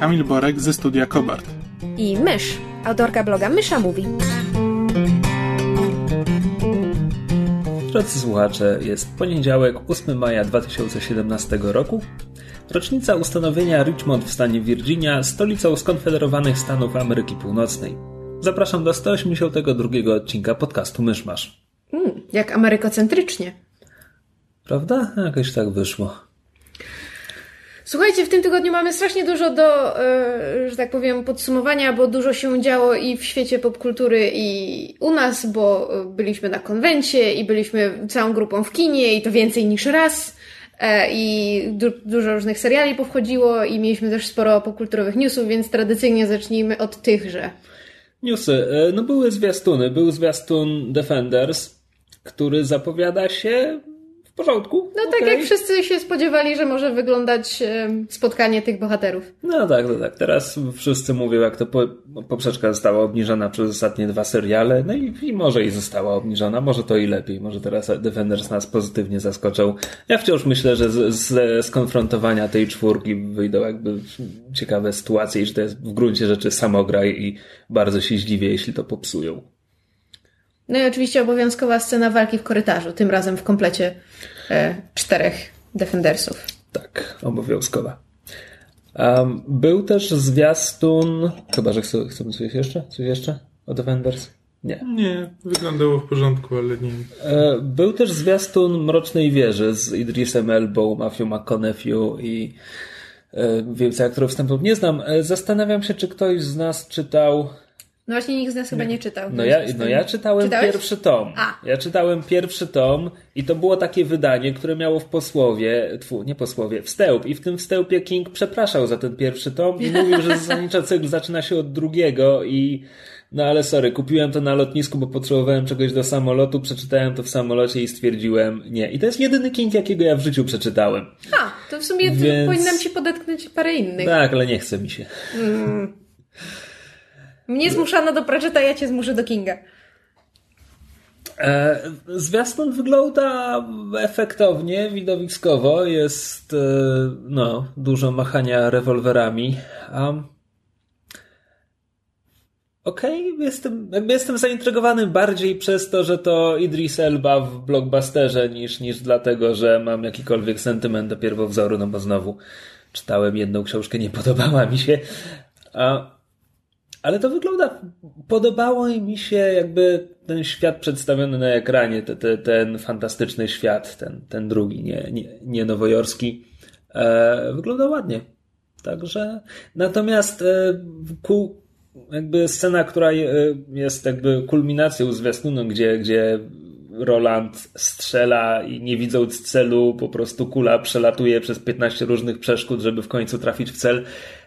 Kamil Borek ze studia Kobart. i Mysz, autorka bloga Mysza Mówi. Drodzy słuchacze, jest poniedziałek, 8 maja 2017 roku. Rocznica ustanowienia Richmond w stanie Virginia stolicą skonfederowanych Stanów Ameryki Północnej. Zapraszam do 182 odcinka podcastu Myszmasz. Mm, jak amerykocentrycznie. Prawda? Jakoś tak wyszło. Słuchajcie, w tym tygodniu mamy strasznie dużo do, e, że tak powiem, podsumowania, bo dużo się działo i w świecie popkultury, i u nas, bo e, byliśmy na konwencie i byliśmy całą grupą w kinie i to więcej niż raz. E, I du dużo różnych seriali powchodziło i mieliśmy też sporo popkulturowych newsów, więc tradycyjnie zacznijmy od tychże. Newsy. No były zwiastuny. Był zwiastun Defenders, który zapowiada się porządku. No tak Okej. jak wszyscy się spodziewali, że może wyglądać spotkanie tych bohaterów. No tak, no tak. Teraz wszyscy mówią, jak to po, poprzeczka została obniżona przez ostatnie dwa seriale, no i, i może i została obniżona, może to i lepiej, może teraz Defenders nas pozytywnie zaskoczą. Ja wciąż myślę, że z, z skonfrontowania tej czwórki wyjdą jakby ciekawe sytuacje i że to jest w gruncie rzeczy samograj i bardzo się zdziwię, jeśli to popsują. No i oczywiście obowiązkowa scena walki w korytarzu, tym razem w komplecie e, czterech Defendersów. Tak, obowiązkowa. Um, był też zwiastun, chyba, że chcemy, coś jeszcze? Coś jeszcze o Defenders? Nie. Nie, wyglądało w porządku, ale nie. E, Był też zwiastun Mrocznej Wieży z Idrisem Elbą, Matthew McConaughey i e, więcej aktorów wstępów nie znam. E, Zastanawiam się, czy ktoś z nas czytał. No właśnie nikt z nas chyba nie czytał. No ja, no ja czytałem Czytałeś? pierwszy tom. A. Ja czytałem pierwszy tom i to było takie wydanie, które miało w posłowie, tfu, nie posłowie, wstęp. I w tym wstępie King przepraszał za ten pierwszy tom i mówił, że zasadniczo cykl zaczyna się od drugiego i no ale sorry, kupiłem to na lotnisku, bo potrzebowałem czegoś do samolotu, przeczytałem to w samolocie i stwierdziłem nie. I to jest jedyny King, jakiego ja w życiu przeczytałem. A, to w sumie Więc- powinnam ci podetknąć parę innych. Tak, ale nie chce mi się. Mnie zmuszano do Pratchetta, ja cię zmuszę do Kinga. E, Zwiastun wygląda efektownie, widowiskowo. Jest e, no, dużo machania rewolwerami. Um, Okej, jestem, jakby jestem zaintrygowany bardziej przez to, że to Idris Elba w blockbusterze niż, niż dlatego, że mam jakikolwiek sentyment do pierwowzoru, no bo znowu czytałem jedną książkę, nie podobała mi się. Ale to wygląda. Podobało mi się jakby ten świat przedstawiony na ekranie, te, te, ten fantastyczny świat, ten, ten drugi, nie, nie, nie nowojorski. E, wygląda ładnie. Także. Natomiast e, ku, jakby scena, która je- jest jakby kulminacją zwiastunu, gdzie, gdzie Roland strzela i nie widząc celu, po prostu kula przelatuje przez 15 różnych przeszkód, żeby w końcu trafić w cel.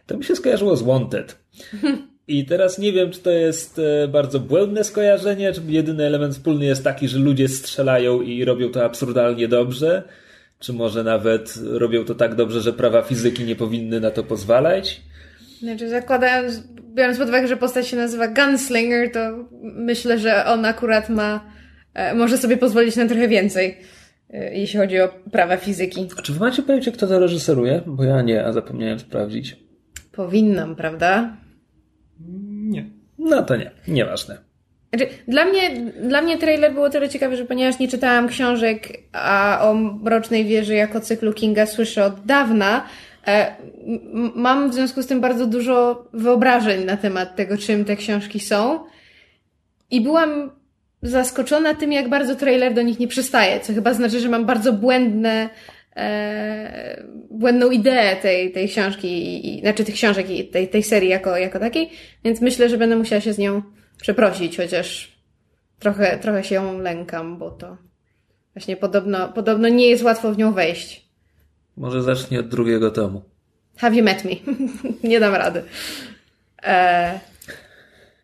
To mi się skojarzyło z Wanted. I teraz nie wiem, czy to jest e, bardzo błędne skojarzenie, czy jedyny element wspólny jest taki, że ludzie strzelają i robią to absurdalnie dobrze, czy może nawet robią to tak dobrze, że prawa fizyki nie powinny na to pozwalać. Znaczy, zakładając, biorąc pod uwagę, że postać się nazywa Gunslinger, to myślę, że on akurat ma, e, może sobie pozwolić na trochę więcej, e, jeśli chodzi o prawa fizyki. A czy wy macie pojęcie, kto to reżyseruje? Bo ja nie, a zapomniałem sprawdzić. Powinnam, prawda? Nie. No to nie, nieważne. Znaczy, dla mnie, dla mnie trailer było tyle ciekawy, że ponieważ nie czytałam książek, a o Mrocznej Wieży jako cyklu Kinga słyszę od dawna, e, mam w związku z tym bardzo dużo wyobrażeń na temat tego, czym te książki są. I byłam zaskoczona tym, jak bardzo trailer do nich nie przystaje, co chyba znaczy, że mam bardzo błędne, e, błędną ideę tej, tej książki, i, znaczy tych książek i tej, tej serii jako, jako takiej, więc myślę, że będę musiała się z nią przeprosić, chociaż trochę, trochę się ją lękam, bo to właśnie podobno, podobno nie jest łatwo w nią wejść. Może zacznij od drugiego tomu. Have you met me? nie dam rady. E,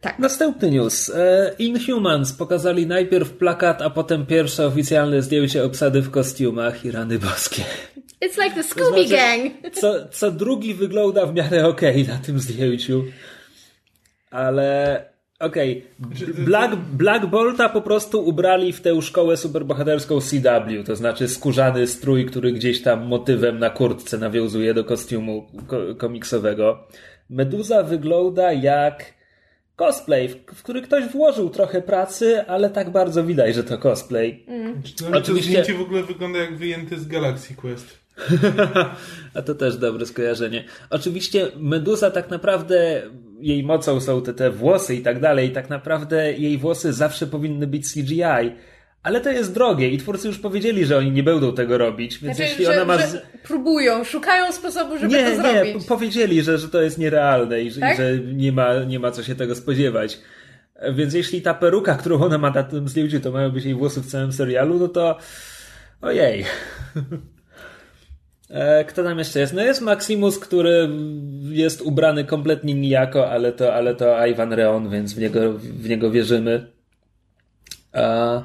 tak. Następny news. E, Inhumans pokazali najpierw plakat, a potem pierwsze oficjalne zdjęcie obsady w kostiumach i rany boskie. It's like the Scooby to znaczy, Gang. Co, co drugi wygląda w miarę okej okay na tym zdjęciu. Ale okej. Okay. Black, Black Bolta po prostu ubrali w tę szkołę superbohaterską CW, to znaczy skórzany strój, który gdzieś tam motywem na kurtce nawiązuje do kostiumu komiksowego. Meduza wygląda jak cosplay, w, który ktoś włożył trochę pracy, ale tak bardzo widać, że to cosplay. Mm. No, Oczywiście... To zdjęcie w ogóle wygląda jak wyjęte z Galaxy Quest. A to też dobre skojarzenie. Oczywiście Medusa tak naprawdę jej mocą są te, te włosy i tak dalej. Tak naprawdę jej włosy zawsze powinny być CGI. Ale to jest drogie i twórcy już powiedzieli, że oni nie będą tego robić, więc znaczy, jeśli że, ona ma. Że próbują, szukają sposobu, żeby nie, to zrobić. Nie, powiedzieli, że, że to jest nierealne i, tak? i że nie ma, nie ma co się tego spodziewać. Więc jeśli ta peruka, którą ona ma na tym zdjęciu, to mają być jej włosy w całym serialu, no to ojej. E, kto tam jeszcze jest? No jest Maximus, który jest ubrany kompletnie nijako, ale to, ale to Ivan Reon, więc w niego, w niego wierzymy. A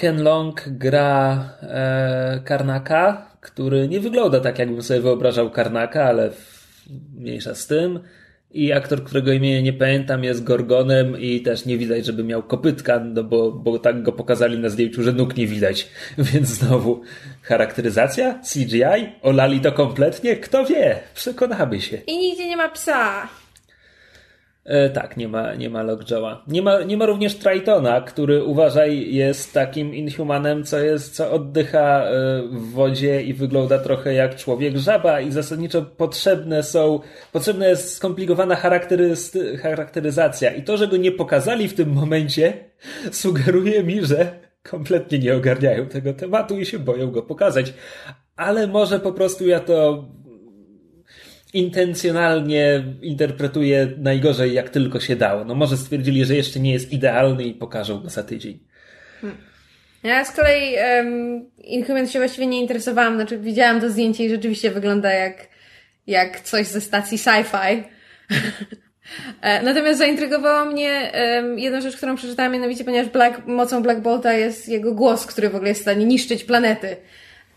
Ken Long gra e, Karnaka, który nie wygląda tak, jakbym sobie wyobrażał Karnaka, ale mniejsza z tym. I aktor, którego imienia nie pamiętam, jest Gorgonem i też nie widać, żeby miał kopytka, no bo, bo tak go pokazali na zdjęciu, że nóg nie widać. Więc znowu charakteryzacja, CGI, olali to kompletnie, kto wie, przekonamy się. I nigdzie nie ma psa. E, tak, nie ma, nie ma Lockjawa. Nie ma, nie ma również Tritona, który uważaj jest takim inhumanem, co jest, co oddycha e, w wodzie i wygląda trochę jak człowiek żaba i zasadniczo potrzebne są, potrzebna jest skomplikowana charakteryzacja i to, że go nie pokazali w tym momencie sugeruje mi, że kompletnie nie ogarniają tego tematu i się boją go pokazać. Ale może po prostu ja to intencjonalnie interpretuje najgorzej, jak tylko się dało. No może stwierdzili, że jeszcze nie jest idealny i pokażą go za tydzień. Hmm. Ja z kolei um, Inhumans się właściwie nie interesowałam, znaczy widziałam to zdjęcie i rzeczywiście wygląda jak, jak coś ze stacji sci-fi. E, natomiast zaintrygowała mnie um, jedna rzecz, którą przeczytałam, mianowicie ponieważ Black, mocą Black Bolta jest jego głos, który w ogóle jest w stanie niszczyć planety.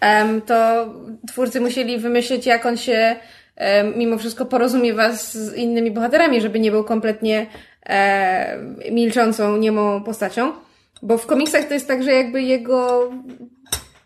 Um, to twórcy musieli wymyślić, jak on się mimo wszystko porozumiewa z innymi bohaterami, żeby nie był kompletnie e, milczącą, niemą postacią. Bo w komiksach to jest tak, że jakby jego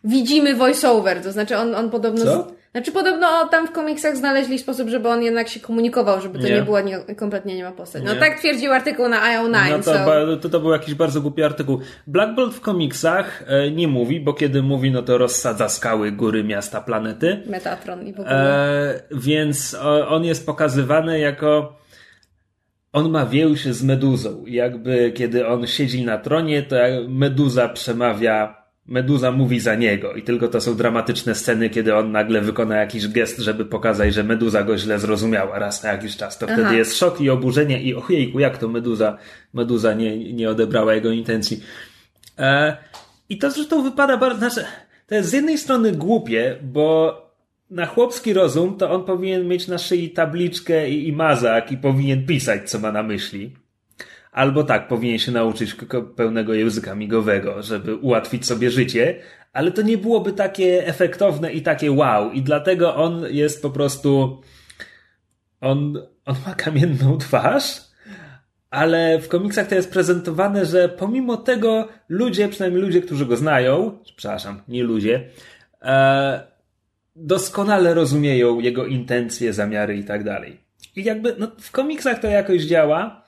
widzimy voiceover, to znaczy on, on podobno... Co? Znaczy podobno tam w komiksach znaleźli sposób, żeby on jednak się komunikował, żeby to nie, nie była nie, kompletnie nie ma postać. No nie. tak twierdził artykuł na IO9. No to, so... to, to był jakiś bardzo głupi artykuł. Black Bolt w komiksach e, nie mówi, bo kiedy mówi, no to rozsadza skały, góry, miasta, planety. Metatron i w ogóle. E, więc o, on jest pokazywany jako on ma więź z Meduzą. Jakby kiedy on siedzi na tronie, to Meduza przemawia Meduza mówi za niego i tylko to są dramatyczne sceny, kiedy on nagle wykona jakiś gest, żeby pokazać, że Meduza go źle zrozumiała raz na jakiś czas. To Aha. wtedy jest szok i oburzenie i ojejku, jak to Meduza, Meduza nie, nie odebrała jego intencji. E, I to zresztą wypada bardzo, znaczy, to jest z jednej strony głupie, bo na chłopski rozum to on powinien mieć na szyi tabliczkę i, i mazak i powinien pisać, co ma na myśli. Albo tak, powinien się nauczyć pełnego języka migowego, żeby ułatwić sobie życie, ale to nie byłoby takie efektowne i takie wow. I dlatego on jest po prostu. On, on ma kamienną twarz, ale w komiksach to jest prezentowane, że pomimo tego ludzie, przynajmniej ludzie, którzy go znają, przepraszam, nie ludzie, e, doskonale rozumieją jego intencje, zamiary i tak dalej. I jakby no, w komiksach to jakoś działa,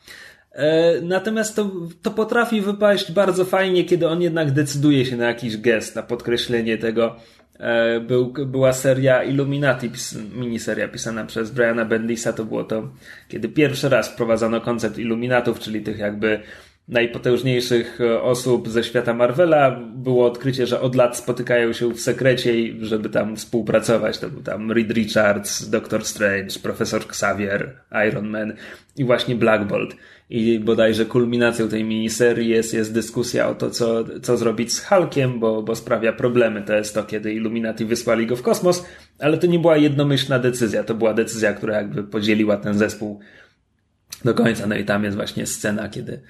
natomiast to, to potrafi wypaść bardzo fajnie, kiedy on jednak decyduje się na jakiś gest, na podkreślenie tego. E, był, była seria Illuminati, miniseria pisana przez Briana Bendisa. To było to, kiedy pierwszy raz wprowadzono koncept Illuminatów, czyli tych jakby najpotężniejszych e, osób ze świata Marvela. Było odkrycie, że od lat spotykają się w sekrecie, żeby tam współpracować. To był tam Reed Richards, Doctor Strange, Profesor Xavier, Iron Man i właśnie Black Bolt. I bodajże kulminacją tej miniserii jest, jest dyskusja o to, co, co zrobić z Hulkiem, bo, bo sprawia problemy. To jest to, kiedy Illuminati wysłali go w kosmos, ale to nie była jednomyślna decyzja. To była decyzja, która jakby podzieliła ten zespół do końca. No i tam jest właśnie scena, kiedy,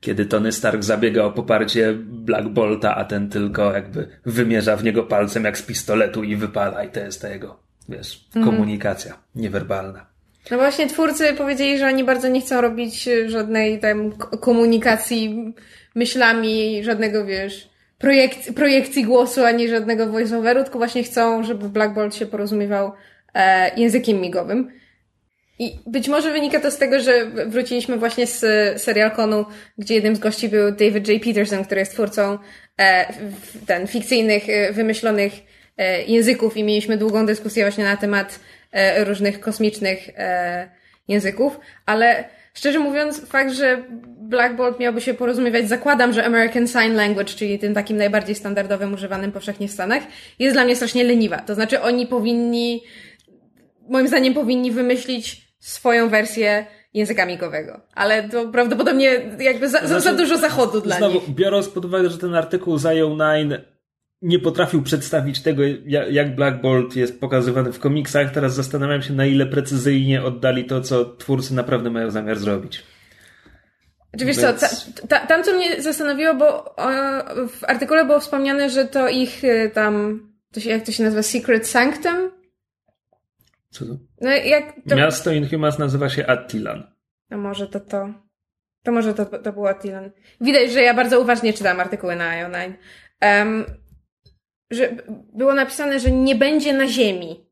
kiedy Tony Stark zabiega o poparcie Black Bolta, a ten tylko jakby wymierza w niego palcem jak z pistoletu i wypala i to jest ta jego, wiesz, mhm. komunikacja niewerbalna. No właśnie twórcy powiedzieli, że oni bardzo nie chcą robić żadnej tam komunikacji myślami, żadnego, wiesz, projekcji, projekcji głosu, ani żadnego voiceoveru, tylko właśnie chcą, żeby Black Bolt się porozumiewał e, językiem migowym. I być może wynika to z tego, że wróciliśmy właśnie z serial Konu, gdzie jednym z gości był David J. Peterson, który jest twórcą e, ten fikcyjnych, e, wymyślonych e, języków i mieliśmy długą dyskusję właśnie na temat e, różnych kosmicznych e, języków, ale szczerze mówiąc, fakt, że Black Bolt miałby się porozumiewać, zakładam, że American Sign Language, czyli tym takim najbardziej standardowym, używanym powszechnie w Stanach, jest dla mnie strasznie leniwa. To znaczy oni powinni, moim zdaniem powinni wymyślić swoją wersję języka migowego. Ale to prawdopodobnie jakby za, znaczy, za dużo zachodu dla znowu, nich. Biorąc pod uwagę, że ten artykuł zajął Nine nie potrafił przedstawić tego, jak Black Bolt jest pokazywany w komiksach. Teraz zastanawiam się, na ile precyzyjnie oddali to, co twórcy naprawdę mają zamiar zrobić. Czy wiesz Więc... co, ta, ta, tam co mnie zastanowiło, bo o, w artykule było wspomniane, że to ich y, tam, to się, jak to się nazywa, Secret Sanctum? Co to? No, jak to... Miasto Inhumans nazywa się Attilan. No może to to. To może to, to było Attilan. Widać, że ja bardzo uważnie czytam artykuły na IO9. Um, że było napisane, że nie będzie na Ziemi.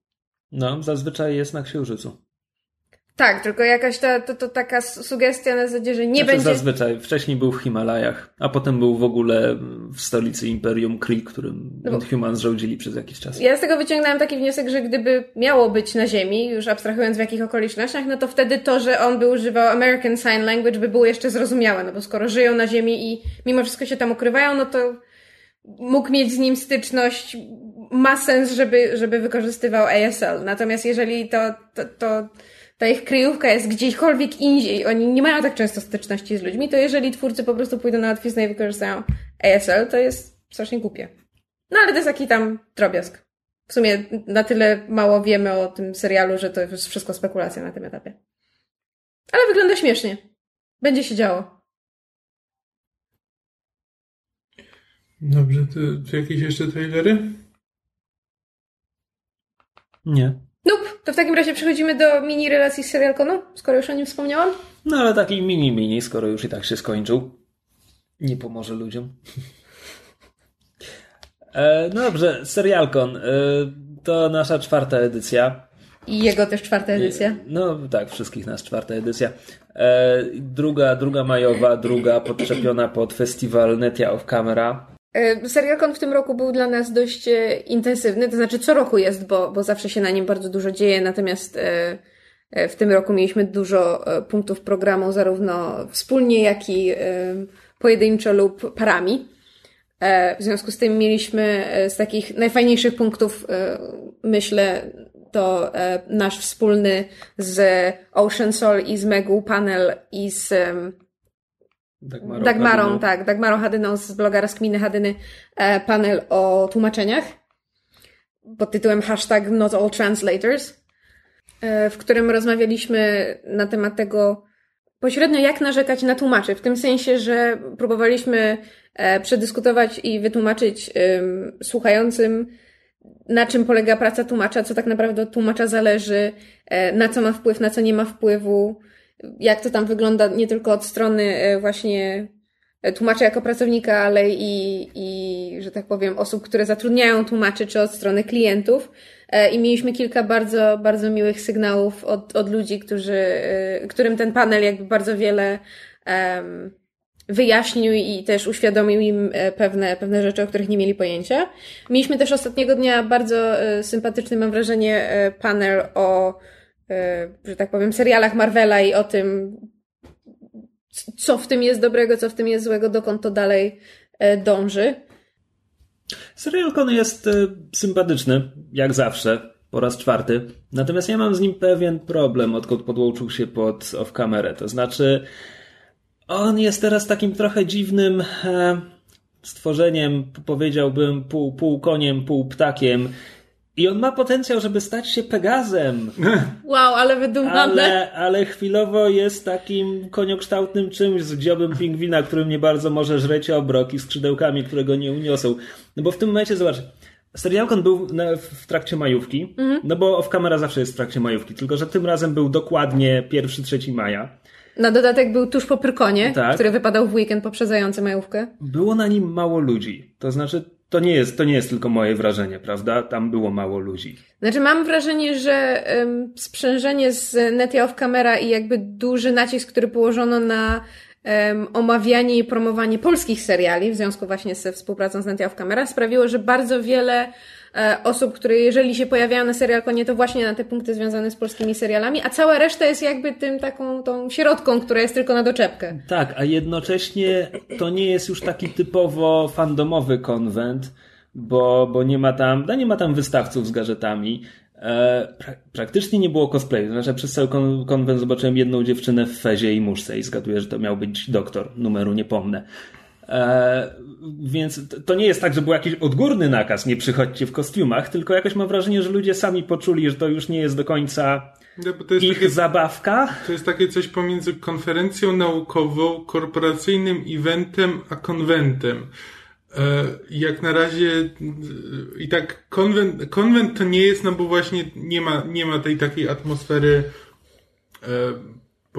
No, zazwyczaj jest na Księżycu. Tak, tylko jakaś ta, to, to taka sugestia na zasadzie, że nie znaczy, będzie... Zazwyczaj. Wcześniej był w Himalajach, a potem był w ogóle w stolicy Imperium Kree, którym no Humans rządzili przez jakiś czas. Ja z tego wyciągnąłem taki wniosek, że gdyby miało być na Ziemi, już abstrahując w jakich okolicznościach, no to wtedy to, że on by używał American Sign Language by było jeszcze zrozumiałe, no bo skoro żyją na Ziemi i mimo wszystko się tam ukrywają, no to mógł mieć z nim styczność, ma sens, żeby, żeby wykorzystywał ASL. Natomiast jeżeli to, to, to ta ich kryjówka jest gdziekolwiek indziej, oni nie mają tak często styczności z ludźmi, to jeżeli twórcy po prostu pójdą na łatwiznę i wykorzystają ASL, to jest strasznie głupie. No ale to jest taki tam drobiazg. W sumie na tyle mało wiemy o tym serialu, że to jest wszystko spekulacja na tym etapie. Ale wygląda śmiesznie. Będzie się działo. Dobrze, to, to jakieś jeszcze trailery? Nie. Nope. To w takim razie przechodzimy do mini relacji z serialkonu, skoro już o nim wspomniałam. No ale taki mini mini, skoro już i tak się skończył. Nie pomoże ludziom. e, no dobrze, serialkon. E, to nasza czwarta edycja. I jego też czwarta edycja. No tak, wszystkich nas czwarta edycja. E, druga, druga majowa, druga podczepiona pod festiwal Netia of Camera. E, Serialkon w tym roku był dla nas dość e, intensywny, to znaczy co roku jest, bo, bo zawsze się na nim bardzo dużo dzieje, natomiast e, w tym roku mieliśmy dużo punktów programu, zarówno wspólnie, jak i pojedynczo lub parami. W związku z tym mieliśmy z takich najfajniejszych punktów, myślę, to nasz wspólny z Ocean Soul i z Megu panel i z Dagmarą, Dagmarą Hadyną. tak, Dagmarą Hadyną z bloga Rozkminy Hadyny e, panel o tłumaczeniach pod tytułem hashtag not all translators, e, w którym rozmawialiśmy na temat tego pośrednio jak narzekać na tłumaczy, w tym sensie, że próbowaliśmy e, przedyskutować i wytłumaczyć słuchającym na czym polega praca tłumacza, co tak naprawdę od tłumacza zależy, na co ma wpływ, na co nie ma wpływu, jak to tam wygląda nie tylko od strony e, właśnie e, tłumacza jako pracownika, ale i, i, że tak powiem, osób, które zatrudniają tłumaczy, czy od strony klientów. E, I mieliśmy kilka bardzo, bardzo miłych sygnałów od, od ludzi, którzy, którym ten panel jakby bardzo wiele um, wyjaśnił i też uświadomił im pewne, pewne rzeczy, o których nie mieli pojęcia. Mieliśmy też ostatniego dnia bardzo sympatyczny, mam wrażenie, panel o że tak powiem, serialach Marvela i o tym, co w tym jest dobrego, co w tym jest złego, dokąd to dalej e, dąży. Serial Con jest e, sympatyczny, jak zawsze, po raz czwarty. Natomiast ja mam z nim pewien problem, odkąd podłączył się pod off-kamerę. To znaczy, on jest teraz takim trochę dziwnym stworzeniem, powiedziałbym, pół, pół koniem, pół ptakiem I on ma potencjał, żeby stać się Pegazem. Wow, ale wydumane. Ale, ale chwilowo jest takim koniokształtnym czymś z dziobem pingwina, którym nie bardzo może żreć obrok i skrzydełkami, które go nie uniosą. No bo w tym momencie, zobacz, Serialkon był w trakcie majówki, mhm. no bo off camera zawsze jest w trakcie majówki, tylko że tym razem był dokładnie 1-3 maja. Na dodatek był tuż po Pyrkonie, tak. który wypadał w weekend poprzedzający majówkę. Było na nim mało ludzi. To znaczy, to nie jest, to nie jest tylko moje wrażenie, prawda? Tam było mało ludzi. Znaczy, mam wrażenie, że sprzężenie z Netia Off Camera i jakby duży nacisk, który położono na omawianie i promowanie polskich seriali, w związku właśnie ze współpracą z Netia Off Camera, sprawiło, że bardzo wiele osób, które jeżeli się pojawiają na serial konie, to właśnie na te punkty związane z polskimi serialami, a cała reszta jest jakby tym taką tą środką, która jest tylko na doczepkę. Tak, a jednocześnie to nie jest już taki typowo fandomowy konwent, bo, bo nie ma tam, no nie ma tam wystawców z gadżetami. E, pra praktycznie nie było cosplayu. Znaczy, przez cały kon konwent zobaczyłem jedną dziewczynę w fezie i muszce i zgaduję, że to miał być doktor. Numeru nie pomnę. E, więc to nie jest tak, że był jakiś odgórny nakaz, nie przychodźcie w kostiumach, tylko jakoś mam wrażenie, że ludzie sami poczuli, że to już nie jest do końca no, ich takie, zabawka. To jest takie coś pomiędzy konferencją naukową, korporacyjnym eventem, a konwentem. E, jak na razie i tak konwent, konwent to nie jest, no bo właśnie nie ma, nie ma tej takiej atmosfery e,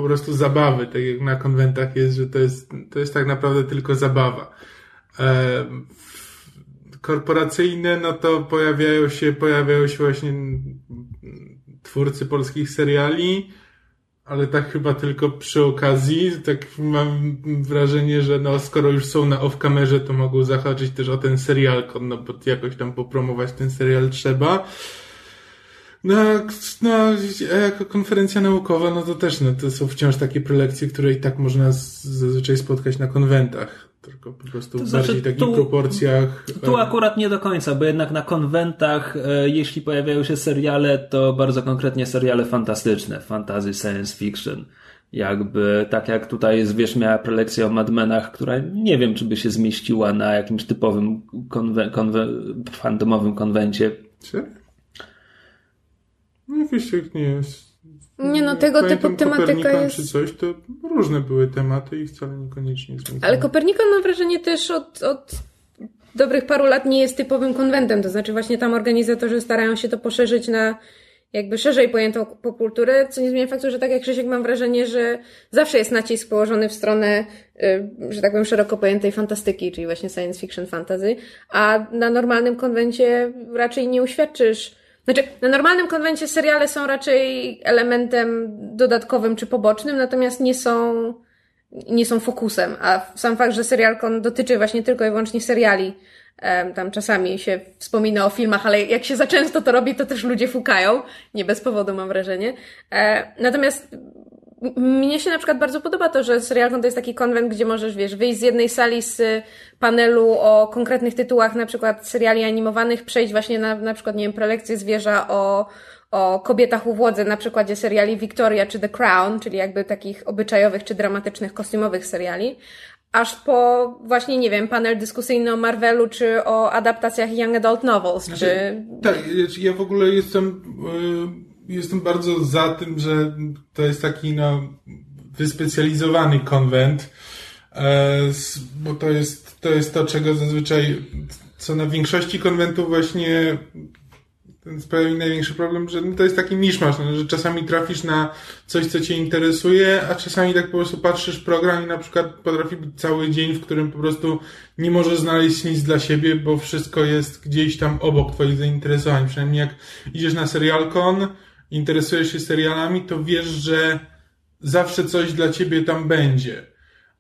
po prostu zabawy, tak jak na konwentach jest, że to jest, to jest tak naprawdę tylko zabawa. E, korporacyjne, no to pojawiają się, pojawiają się właśnie twórcy polskich seriali, ale tak chyba tylko przy okazji. Tak mam wrażenie, że no, skoro już są na off-kamerze, to mogą zahaczyć też o ten serial, no bo jakoś tam popromować ten serial trzeba. No, no, jako konferencja naukowa, no to też, no to są wciąż takie prelekcje, które i tak można zazwyczaj spotkać na konwentach. Tylko po prostu to w znaczy, bardziej takich tu, proporcjach. Tu e, akurat nie do końca, bo jednak na konwentach, e, jeśli pojawiają się seriale, to bardzo konkretnie seriale fantastyczne, fantasy, science fiction. Jakby, tak jak tutaj Zwierz miała prelekcję o Madmenach, która nie wiem, czy by się zmieściła na jakimś typowym konwe, konwe, fandomowym konwencie. Czy? No jakoś tak nie jest. Nie no, tego typu tematyka jest... czy coś, to różne były tematy i wcale niekoniecznie związane. Ale Kopernikon mam wrażenie też od, od dobrych paru lat nie jest typowym konwentem, to znaczy właśnie tam organizatorzy starają się to poszerzyć na jakby szerzej pojętą popkulturę, co nie zmienia faktu, że tak jak Krzysiek mam wrażenie, że zawsze jest nacisk położony w stronę, y, że tak powiem, szeroko pojętej fantastyki, czyli właśnie science fiction, fantasy, a na normalnym konwencie raczej nie uświadczysz znaczy, na normalnym konwencie seriale są raczej elementem dodatkowym czy pobocznym, natomiast nie są, nie są fokusem. A sam fakt, że serialkon dotyczy właśnie tylko i wyłącznie seriali, tam czasami się wspomina o filmach, ale jak się za często to robi, to też ludzie fukają. Nie bez powodu mam wrażenie. E, natomiast mnie się na przykład bardzo podoba to, że Serialcon to jest taki konwent, gdzie możesz, wiesz, wyjść z jednej sali z panelu o konkretnych tytułach, na przykład seriali animowanych, przejść właśnie na, na przykład, nie wiem, prelekcję zwierza o, o kobietach u władzy na przykładzie seriali Victoria czy The Crown, czyli jakby takich obyczajowych czy dramatycznych, kostiumowych seriali, aż po właśnie, nie wiem, panel dyskusyjny o Marvelu, czy o adaptacjach Young Adult Novels, znaczy, czy... Tak, ja w ogóle jestem... Yy jestem bardzo za tym, że to jest taki no, wyspecjalizowany konwent, e, bo to jest, to jest to, czego zazwyczaj, co na większości konwentów właśnie sprawia mi największy problem, że no to jest taki miszmasz, no, że czasami trafisz na coś, co cię interesuje, a czasami tak po prostu patrzysz program i na przykład potrafi być cały dzień, w którym po prostu nie możesz znaleźć nic dla siebie, bo wszystko jest gdzieś tam obok twoich zainteresowań. Przynajmniej jak idziesz na serialkon, interesujesz się serialami, to wiesz, że zawsze coś dla ciebie tam będzie.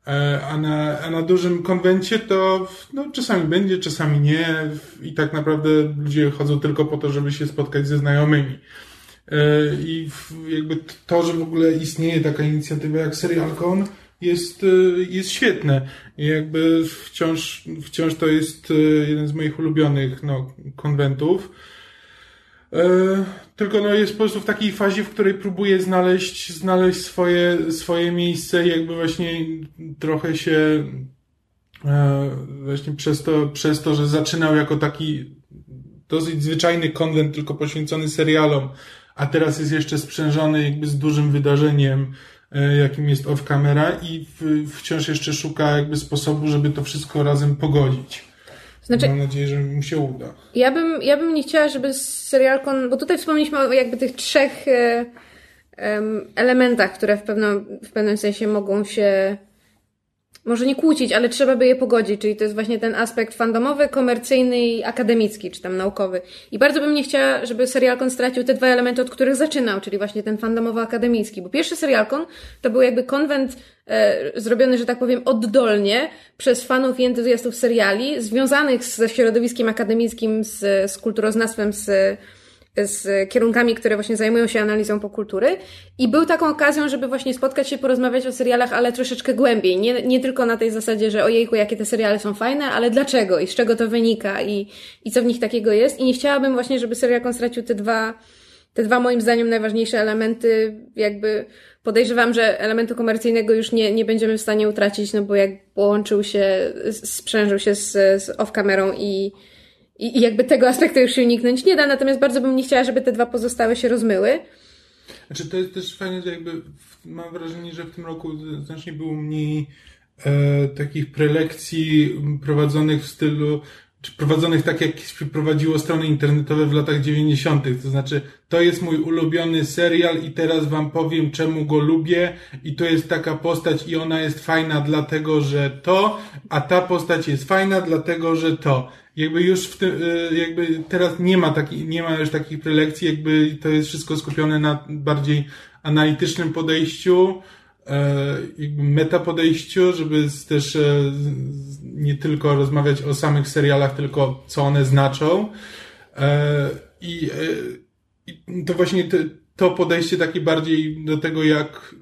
E, a na, a na dużym konwencie to no, czasami będzie, czasami nie i tak naprawdę ludzie chodzą tylko po to, żeby się spotkać ze znajomymi. E, I jakby to, że w ogóle istnieje taka inicjatywa jak Serialcon jest, e, jest świetne. I jakby wciąż, wciąż to jest jeden z moich ulubionych no, konwentów. Tylko no jest po prostu w takiej fazie, w której próbuje znaleźć, znaleźć swoje, swoje miejsce i jakby właśnie trochę się e, właśnie przez to, przez to, że zaczynał jako taki dosyć zwyczajny konwent, tylko poświęcony serialom, a teraz jest jeszcze sprzężony jakby z dużym wydarzeniem, e, jakim jest off camera i wciąż jeszcze szuka jakby sposobu, żeby to wszystko razem pogodzić. Znaczy, Mam nadzieję, że mu się uda. Ja bym, ja bym nie chciała, żeby serialkon, bo tutaj wspomnieliśmy o jakby tych trzech e, elementach, które w, pewnym w pewnym sensie mogą się może nie kłócić, ale trzeba by je pogodzić, czyli to jest właśnie ten aspekt fandomowy, komercyjny i akademicki, czy tam naukowy. I bardzo bym nie chciała, żeby serialkon stracił te dwa elementy, od których zaczynał, czyli właśnie ten fandomowo-akademicki, bo pierwszy serialkon to był jakby konwent e, zrobiony, że tak powiem, oddolnie przez fanów i entuzjastów seriali, związanych ze środowiskiem akademickim, z, z kulturoznawstwem, z z kierunkami, które właśnie zajmują się analizą popkultury i był taką okazją, żeby właśnie spotkać się, porozmawiać o serialach, ale troszeczkę głębiej. Nie, nie tylko na tej zasadzie, że ojejku, jakie te seriale są fajne, ale dlaczego i z czego to wynika i, i co w nich takiego jest. I nie chciałabym właśnie, żeby serial stracił te dwa, te dwa moim zdaniem najważniejsze elementy, jakby podejrzewam, że elementu komercyjnego już nie, nie będziemy w stanie utracić, no bo jak połączył się, sprzężył się z, z off-kamerą i, i, jakby tego aspektu już się uniknąć nie da, natomiast bardzo bym nie chciała, żeby te dwa pozostałe się rozmyły. Znaczy to jest też fajne, że jakby mam wrażenie, że w tym roku znacznie było mniej e, takich prelekcji prowadzonych w stylu czy prowadzonych tak, jak prowadziło strony internetowe w latach 90. To znaczy, to jest mój ulubiony serial i teraz wam powiem, czemu go lubię i to jest taka postać i ona jest fajna dlatego, że to, a ta postać jest fajna dlatego, że to. Jakby już w tym, y, jakby teraz nie ma takich, nie ma już takich prelekcji, jakby to jest wszystko skupione na bardziej analitycznym podejściu, E, jakby meta podejściu, żeby też e, nie tylko rozmawiać o samych serialach, tylko co one znaczą. E, I, i to właśnie to, to podejście takie bardziej do tego, jak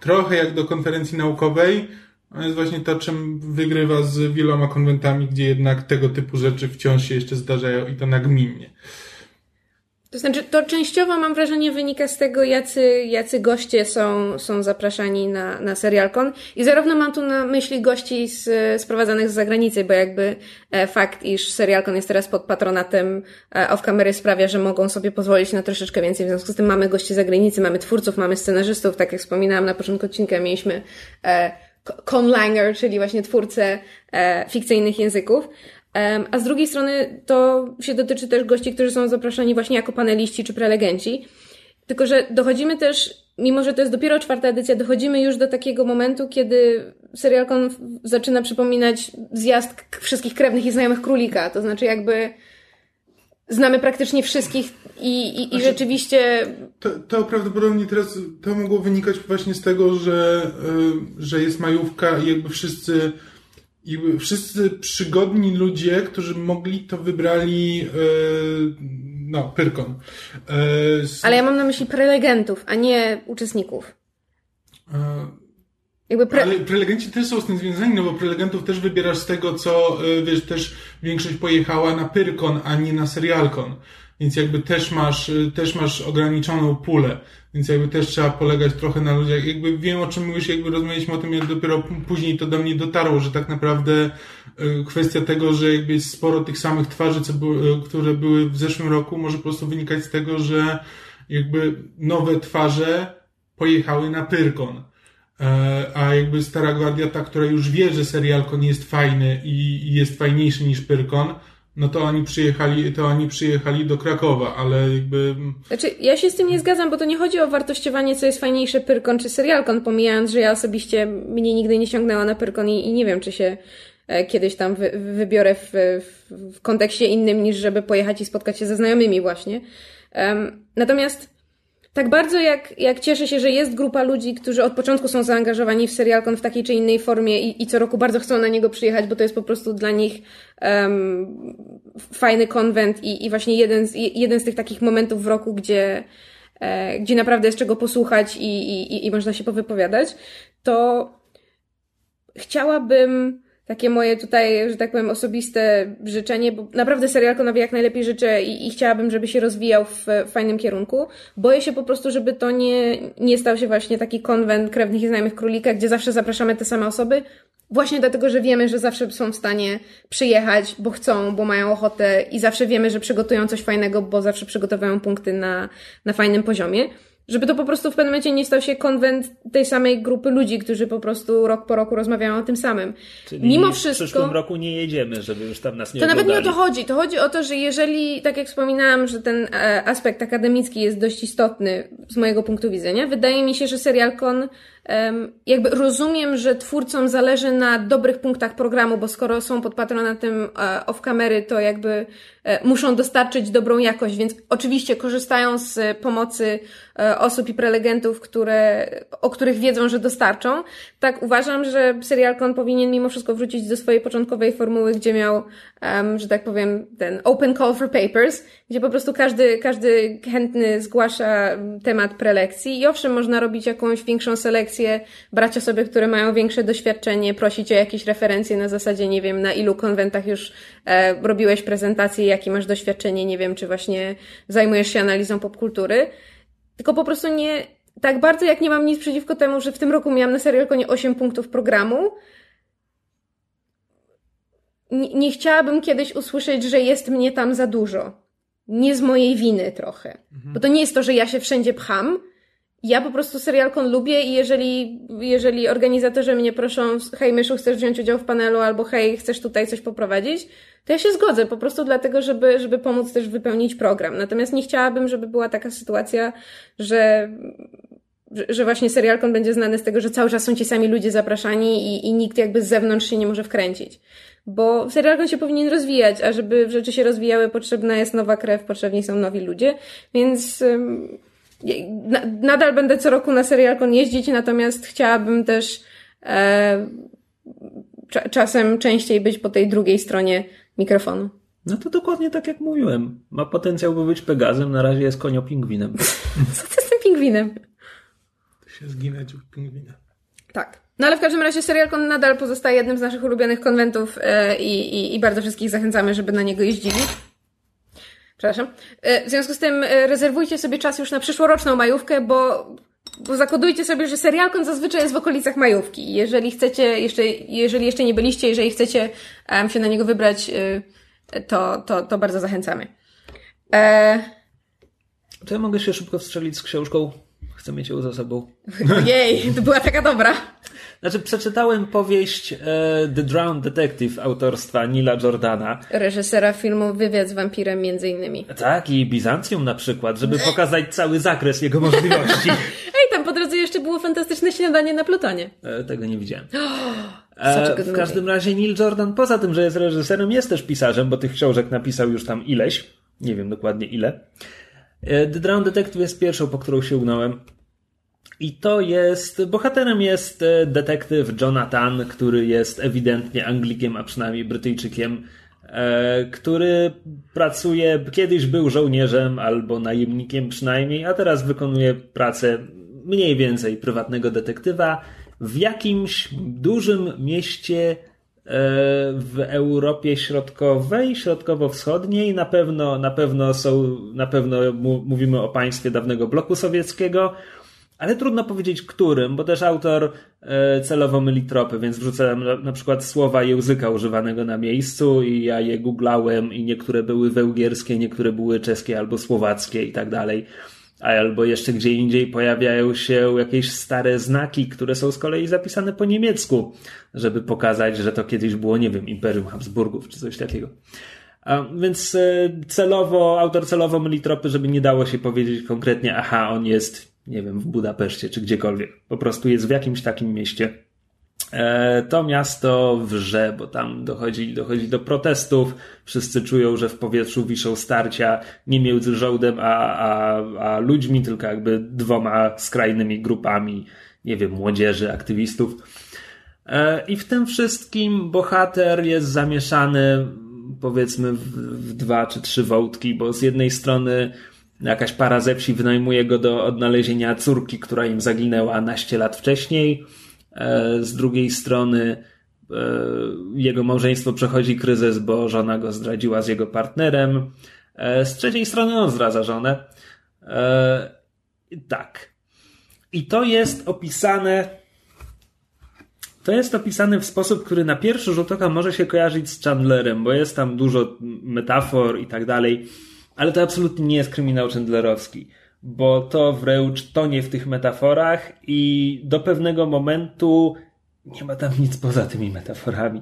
trochę jak do konferencji naukowej, jest właśnie to, czym wygrywa z wieloma konwentami, gdzie jednak tego typu rzeczy wciąż się jeszcze zdarzają i to nagminnie. To znaczy, to częściowo mam wrażenie wynika z tego, jacy, jacy goście są, są zapraszani na, na SerialCon. I zarówno mam tu na myśli gości z, sprowadzanych z zagranicy, bo jakby e, fakt, iż SerialCon jest teraz pod patronatem e, off-kamery sprawia, że mogą sobie pozwolić na troszeczkę więcej. W związku z tym mamy gości z zagranicy, mamy twórców, mamy scenarzystów. Tak jak wspominałam na początku odcinka, mieliśmy e, Conlanger, czyli właśnie twórcę e, fikcyjnych języków. A z drugiej strony to się dotyczy też gości, którzy są zapraszani właśnie jako paneliści czy prelegenci. Tylko, że dochodzimy też, mimo że to jest dopiero czwarta edycja, dochodzimy już do takiego momentu, kiedy serialkon zaczyna przypominać zjazd wszystkich krewnych i znajomych królika. To znaczy jakby znamy praktycznie wszystkich i, i, i znaczy, rzeczywiście... To, to prawdopodobnie teraz to mogło wynikać właśnie z tego, że, y, że jest majówka i jakby wszyscy i wszyscy przygodni ludzie, którzy mogli, to wybrali e, no, Pyrkon. E, Ale ja mam na myśli prelegentów, a nie uczestników. Jakby pre... Ale prelegenci też są z tym związani, no bo prelegentów też wybierasz z tego, co, e, wiesz, też większość pojechała na Pyrkon, a nie na Serialkon. Więc jakby też masz, e, też masz ograniczoną pulę. Więc jakby też trzeba polegać trochę na ludziach. Jakby wiem o czym mówisz, jakby rozmawialiśmy o tym, jak dopiero później to do mnie dotarło, że tak naprawdę e, kwestia tego, że jakby jest sporo tych samych twarzy, co były, które były w zeszłym roku, może po prostu wynikać z tego, że jakby nowe twarze pojechały na Pyrkon a jakby Stara Gwardia, ta, która już wie, że serialkon jest fajny i jest fajniejszy niż Pyrkon, no to oni przyjechali, to oni przyjechali do Krakowa, ale jakby... Znaczy, ja się z tym nie zgadzam, bo to nie chodzi o wartościowanie, co jest fajniejsze, Pyrkon czy serialkon, pomijając, że ja osobiście mnie nigdy nie ciągnęła na Pyrkon i, i nie wiem, czy się e, kiedyś tam wy, wybiorę w, w, w kontekście innym, niż żeby pojechać i spotkać się ze znajomymi właśnie. Um, natomiast tak bardzo jak, jak cieszę się, że jest grupa ludzi, którzy od początku są zaangażowani w serialkon w takiej czy innej formie i, i co roku bardzo chcą na niego przyjechać, bo to jest po prostu dla nich um, fajny konwent i, i właśnie jeden z, jeden z tych takich momentów w roku, gdzie, e, gdzie naprawdę jest czego posłuchać i, i, i można się powypowiadać, to chciałabym takie moje tutaj, że tak powiem, osobiste życzenie, bo naprawdę serial Konowi jak najlepiej życzę i, i chciałabym, żeby się rozwijał w, w, fajnym kierunku. Boję się po prostu, żeby to nie, nie stał się właśnie taki konwent krewnych i znajomych królika, gdzie zawsze zapraszamy te same osoby, Właśnie dlatego, że wiemy, że zawsze są w stanie przyjechać, bo chcą, bo mają ochotę i zawsze wiemy, że przygotują coś fajnego, bo zawsze przygotowują punkty na, na fajnym poziomie. Żeby to po prostu w pewnym momencie nie stał się konwent tej samej grupy ludzi, którzy po prostu rok po roku rozmawiają o tym samym. Czyli Mimo w wszystko. przyszłym roku nie jedziemy, żeby już tam nas nie To nawet nie o to chodzi. To chodzi o to, że jeżeli, tak jak wspominałam, że ten e, aspekt akademicki jest dość istotny z mojego punktu widzenia, wydaje mi się, że serial Con em, jakby rozumiem, że twórcom zależy na dobrych punktach programu, bo skoro są pod patronatem e, off-kamery, to jakby e, muszą dostarczyć dobrą jakość, więc oczywiście korzystają z e, pomocy osób i prelegentów, które, o których wiedzą, że dostarczą. Tak uważam, że serial Con powinien mimo wszystko wrócić do swojej początkowej formuły, gdzie miał, że tak powiem, ten open call for papers, gdzie po prostu każdy, każdy chętny zgłasza temat prelekcji i owszem, można robić jakąś większą selekcję, brać osoby, które mają większe doświadczenie, prosić o jakieś referencje na zasadzie, nie wiem, na ilu konwentach już e, robiłeś prezentację, jakie masz doświadczenie, nie wiem, czy właśnie zajmujesz się analizą popkultury. Tylko po prostu nie, tak bardzo jak nie mam nic przeciwko temu, że w tym roku miałam na Serialkonie 8 punktów programu, nie, nie chciałabym kiedyś usłyszeć, że jest mnie tam za dużo. Nie z mojej winy trochę. Bo to nie jest to, że ja się wszędzie pcham. Ja po prostu serialkon lubię i jeżeli, jeżeli organizatorzy mnie proszą, hej Myszu, chcesz wziąć udział w panelu, albo hej, chcesz tutaj coś poprowadzić, to ja się zgodzę, po prostu dlatego, żeby, żeby pomóc też wypełnić program. Natomiast nie chciałabym, żeby była taka sytuacja, że, że, właśnie serialkon będzie znany z tego, że cały czas są ci sami ludzie zapraszani i, i nikt jakby z zewnątrz się nie może wkręcić. Bo serialkon się powinien rozwijać, a żeby rzeczy się rozwijały, potrzebna jest nowa krew, potrzebni są nowi ludzie, więc nadal będę co roku na serialkon jeździć, natomiast chciałabym też e, cza- czasem częściej być po tej drugiej stronie mikrofonu. No to dokładnie tak jak mówiłem. Ma potencjał, by być Pegazem, na razie jest koniopingwinem. Co ty z tym pingwinem? się zginąć u pingwina. Tak. No ale w każdym razie serialkon nadal pozostaje jednym z naszych ulubionych konwentów e, i, i, i bardzo wszystkich zachęcamy, żeby na niego jeździli. Przepraszam. E, w związku z tym e, rezerwujcie sobie czas już na przyszłoroczną majówkę, bo, bo zakodujcie sobie, że serialkon zazwyczaj jest w okolicach majówki. Jeżeli chcecie, jeszcze, jeżeli jeszcze nie byliście, jeżeli chcecie się na niego wybrać, e, to, to, to bardzo zachęcamy. E, To ja mogę się szybko wstrzelić z książką. Chcę mieć ją za sobą. jej, to była taka dobra. Znaczy, przeczytałem powieść e, The Drowned Detective autorstwa Nila Jordana. Reżysera filmu Wywiad z wampirem między innymi. Tak, i Bizancjum na przykład, żeby pokazać cały zakres jego możliwości. Ej, tam po drodze jeszcze było fantastyczne śniadanie na Plutonie. E, tego nie widziałem. E, w każdym razie Neil Jordan, poza tym, że jest reżyserem, jest też pisarzem, bo tych książek napisał już tam ileś. Nie wiem dokładnie ile. E, The Drowned Detective jest pierwszą, po którą sięgnąłem. I to jest, bohaterem jest e, detektyw Jonathan, który jest ewidentnie Anglikiem, a przynajmniej Brytyjczykiem, e, który pracuje, kiedyś był żołnierzem albo najemnikiem przynajmniej, a teraz wykonuje pracę mniej więcej prywatnego detektywa w jakimś dużym mieście e, w Europie Środkowej, Środkowo-Wschodniej. Na pewno, na pewno są, na pewno mówimy o państwie dawnego bloku sowieckiego. Ale trudno powiedzieć którym, bo też autor e, celowo myli tropy, więc wrzucałem na, przykład słowa języka używanego na miejscu i ja je googlałem i niektóre były węgierskie, niektóre były czeskie albo słowackie i tak dalej. Albo jeszcze gdzie indziej pojawiają się jakieś stare znaki, które są z kolei zapisane po niemiecku, żeby pokazać, że to kiedyś było, nie wiem, Imperium Habsburgów czy coś takiego. A, więc e, celowo, autor celowo myli tropy, żeby nie dało się powiedzieć konkretnie, aha, on jest, nie wiem, w Budapeszcie czy gdziekolwiek. Po prostu jest w jakimś takim mieście. E, To miasto wrze, bo tam dochodzi, dochodzi do protestów. Wszyscy czują, że w powietrzu wiszą starcia nie między żołdem a, a, a ludźmi, tylko jakby dwoma skrajnymi grupami, nie wiem, młodzieży, aktywistów. E, I w tym wszystkim bohater jest zamieszany, powiedzmy, w, w dwa czy trzy wątki, bo z jednej strony jakaś para ze wsi wynajmuje go do odnalezienia córki, która im zaginęła naście lat wcześniej. E, Z drugiej strony e, jego małżeństwo przechodzi kryzys, bo żona go zdradziła z jego partnerem. E, Z trzeciej strony on zdradza żonę. Tak. I to jest opisane to jest opisane w sposób, który na pierwszy rzut oka może się kojarzyć z Chandlerem, bo jest tam dużo metafor i tak dalej, ale to absolutnie nie jest kryminał Chandlerowski, bo to wręcz tonie w tych metaforach i do pewnego momentu nie ma tam nic poza tymi metaforami.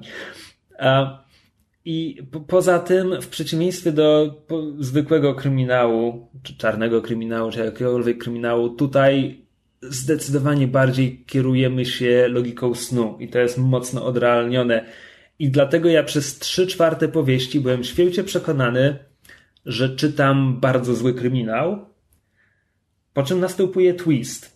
I po, poza tym, w przeciwieństwie do zwykłego kryminału, czy czarnego kryminału, czy jakiegokolwiek kryminału, tutaj zdecydowanie bardziej kierujemy się logiką snu i to jest mocno odrealnione. I dlatego ja przez trzy czwarte powieści byłem święcie przekonany, że czytam bardzo zły kryminał, po czym następuje twist.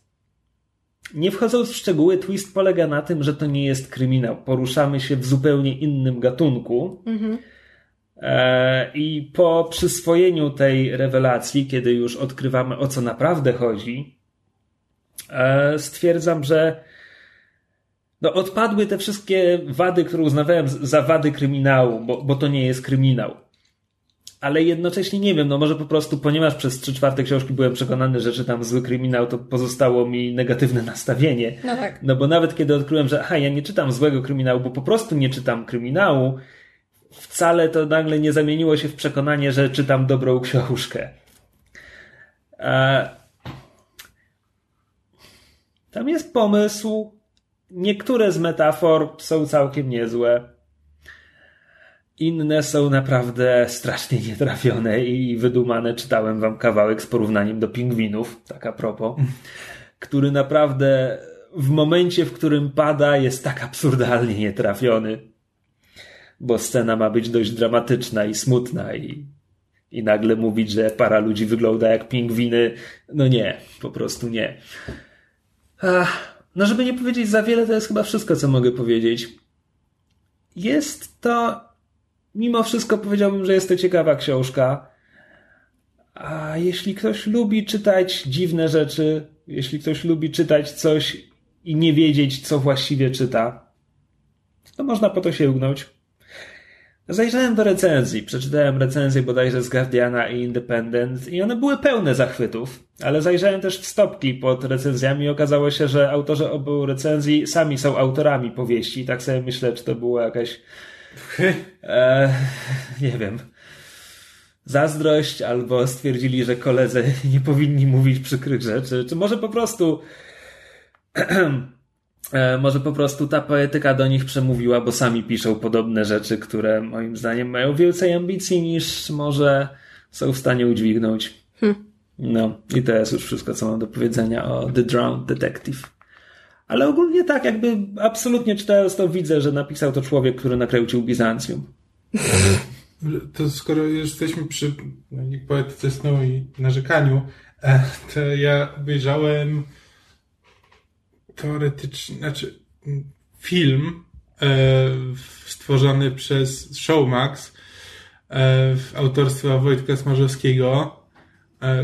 Nie wchodząc w szczegóły, twist polega na tym, że to nie jest kryminał. Poruszamy się w zupełnie innym gatunku. Mhm. E, I po przyswojeniu tej rewelacji, kiedy już odkrywamy o co naprawdę chodzi, e, stwierdzam, że no, odpadły te wszystkie wady, które uznawałem za wady kryminału, bo, bo to nie jest kryminał ale jednocześnie nie wiem, no może po prostu, ponieważ przez trzy czwarte książki byłem przekonany, że czytam zły kryminał, to pozostało mi negatywne nastawienie. No tak. No bo nawet kiedy odkryłem, że aha, ja nie czytam złego kryminału, bo po prostu nie czytam kryminału, wcale to nagle nie zamieniło się w przekonanie, że czytam dobrą książkę. Tam jest pomysł. Niektóre z metafor są całkiem niezłe. Inne są naprawdę strasznie nietrafione i wydumane. Czytałem wam kawałek z porównaniem do pingwinów, tak a propos, który naprawdę w momencie, w którym pada, jest tak absurdalnie nietrafiony. Bo scena ma być dość dramatyczna i smutna i, i nagle mówić, że para ludzi wygląda jak pingwiny. No nie, po prostu nie. Ach, no żeby nie powiedzieć za wiele, to jest chyba wszystko, co mogę powiedzieć. Jest to mimo wszystko powiedziałbym, że jest to ciekawa książka. A jeśli ktoś lubi czytać dziwne rzeczy, jeśli ktoś lubi czytać coś i nie wiedzieć, co właściwie czyta, to można po to sięgnąć. Zajrzałem do recenzji, przeczytałem recenzję bodajże z Guardiana i Independent i one były pełne zachwytów, ale zajrzałem też w stopki pod recenzjami i okazało się, że autorzy obu recenzji sami są autorami powieści. Tak sobie myślę, czy to była jakaś E, nie wiem. Zazdrość, albo stwierdzili, że koledzy nie powinni mówić przykrych rzeczy, czy może po prostu. e, może po prostu ta poetyka do nich przemówiła, bo sami piszą podobne rzeczy, które moim zdaniem mają więcej ambicji niż może są w stanie udźwignąć. Hm. No, i to jest już wszystko, co mam do powiedzenia o The Drowned Detective. Ale ogólnie tak, jakby absolutnie czytając to widzę, że napisał to człowiek, który nakręcił Bizancjum. To skoro jesteśmy przy no, poetyce snu i narzekaniu, e, to ja obejrzałem teoretycznie, znaczy film e, stworzony przez Showmax e, autorstwa Wojtka Smarzowskiego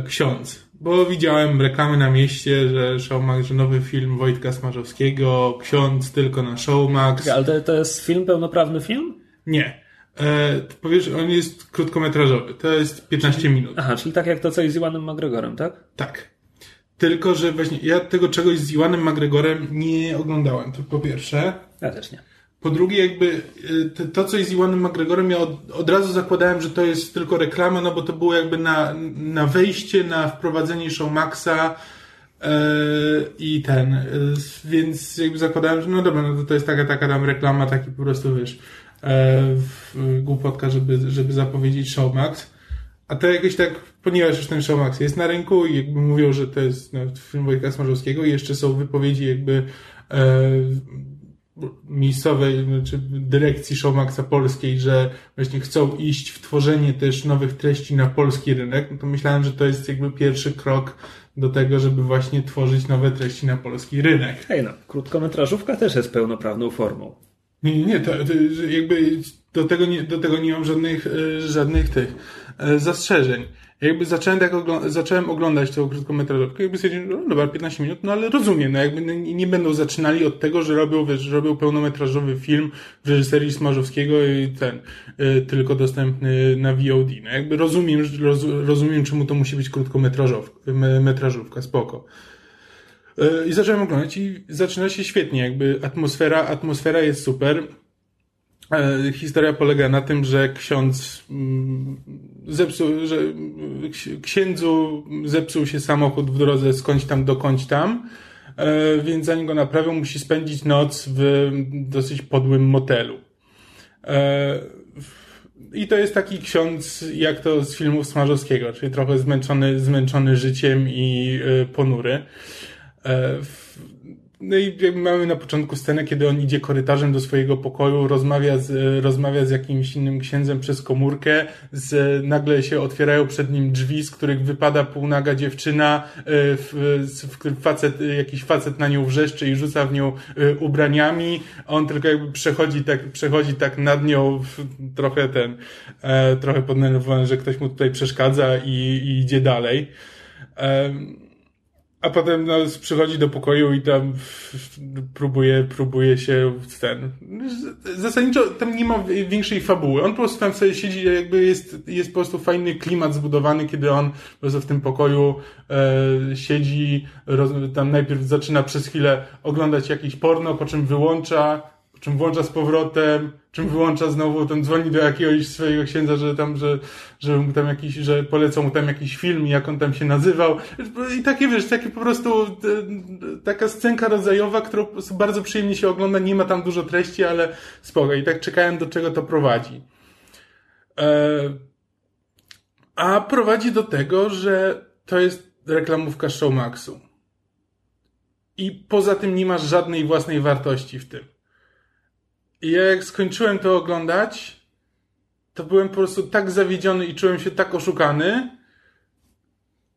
Ksiądz bo widziałem reklamy na mieście, że Showmax, że nowy film Wojtka Smarzowskiego, ksiądz tylko na Showmax. Ale to, to jest film, pełnoprawny film? Nie. E, powiesz, on jest krótkometrażowy. To jest 15 minut. Aha, czyli tak jak to coś z Iwanem McGregorem, tak? Tak. Tylko, że właśnie ja tego czegoś z Iwanem McGregorem nie oglądałem. To po pierwsze. Ja też nie. Po drugie, jakby y, to, co jest z Iwanem McGregorem, ja od, od, razu zakładałem, że to jest tylko reklama, no bo to było jakby na, na wejście, na wprowadzenie Showmaxa yy, i ten. Yy, więc jakby zakładałem, że no dobra, no to, to jest taka, taka tam reklama, taki po prostu, wiesz, yy, głupotka, żeby, żeby zapowiedzieć Showmax. A to jakoś tak, ponieważ już ten Showmax jest na rynku i jakby mówią, że to jest no, film Wojtka Smarzowskiego i jeszcze są wypowiedzi jakby miejscowej, czy dyrekcji Showmaxa Polskiej, że właśnie chcą iść w tworzenie też nowych treści na polski rynek, no to myślałem, że to jest jakby pierwszy krok do tego, żeby właśnie tworzyć nowe treści na polski rynek. Hej no, krótkometrażówka też jest pełnoprawną formą. Nie, nie, nie, to, to jakby do tego nie, do tego nie mam żadnych, e, żadnych tych e, zastrzeżeń jakby zacząłem tak ogl zacząłem oglądać tą krótkometrażówkę, jakby stwierdziłem, no dobra, 15 minut, no ale rozumiem, no jakby nie, będą zaczynali od tego, że robią, wiesz, robią pełnometrażowy film w reżyserii Smarzowskiego i ten, y, tylko dostępny na VOD. No jakby rozumiem, roz, rozumiem, czemu to musi być krótkometrażówka, metrażówka, spoko. E, I zacząłem oglądać i zaczyna się świetnie, jakby atmosfera, atmosfera jest super. E, historia polega na tym, że ksiądz mm, zepsuł, że księdzu zepsuł się samochód w drodze skądś tam dokądś tam, e, więc zanim go naprawią, musi spędzić noc w dosyć podłym motelu. I to jest taki ksiądz, jak to z filmów Smarzowskiego, czyli trochę zmęczony, zmęczony życiem i ponury. E, no i mamy na początku scenę, kiedy on idzie korytarzem do swojego pokoju, rozmawia z, rozmawia z jakimś innym księdzem przez komórkę, z, nagle się otwierają przed nim drzwi, z których wypada półnaga dziewczyna, e, w, w, facet, jakiś facet na nią wrzeszczy i rzuca w nią e, ubraniami, on tylko jakby przechodzi tak, przechodzi tak nad nią trochę ten, trochę poddenerwowany, że ktoś mu tutaj przeszkadza i, i idzie dalej. A potem no, przychodzi do pokoju i tam próbuje, próbuje się ten. Zasadniczo tam nie ma większej fabuły. On po prostu tam sobie siedzi, jakby jest, jest po prostu fajny klimat zbudowany, kiedy on po prostu w tym pokoju e, siedzi, roz, tam najpierw zaczyna przez chwilę oglądać jakiś porno, po czym wyłącza, czym włącza z powrotem, czym wyłącza znowu, tam dzwoni do jakiegoś swojego księdza, że tam, że, że mu tam jakiś, że polecą mu tam jakiś film, jak on tam się nazywał. I takie, wiesz, takie po prostu, taka scenka rodzajowa, którą bardzo przyjemnie się ogląda, nie ma tam dużo treści, ale spoko. I tak czekałem, do czego to prowadzi. E, a prowadzi do tego, że to jest reklamówka Showmaxu. I poza tym nie masz żadnej własnej wartości w tym. I ja jak skończyłem to oglądać, to byłem po prostu tak zawiedziony i czułem się tak oszukany,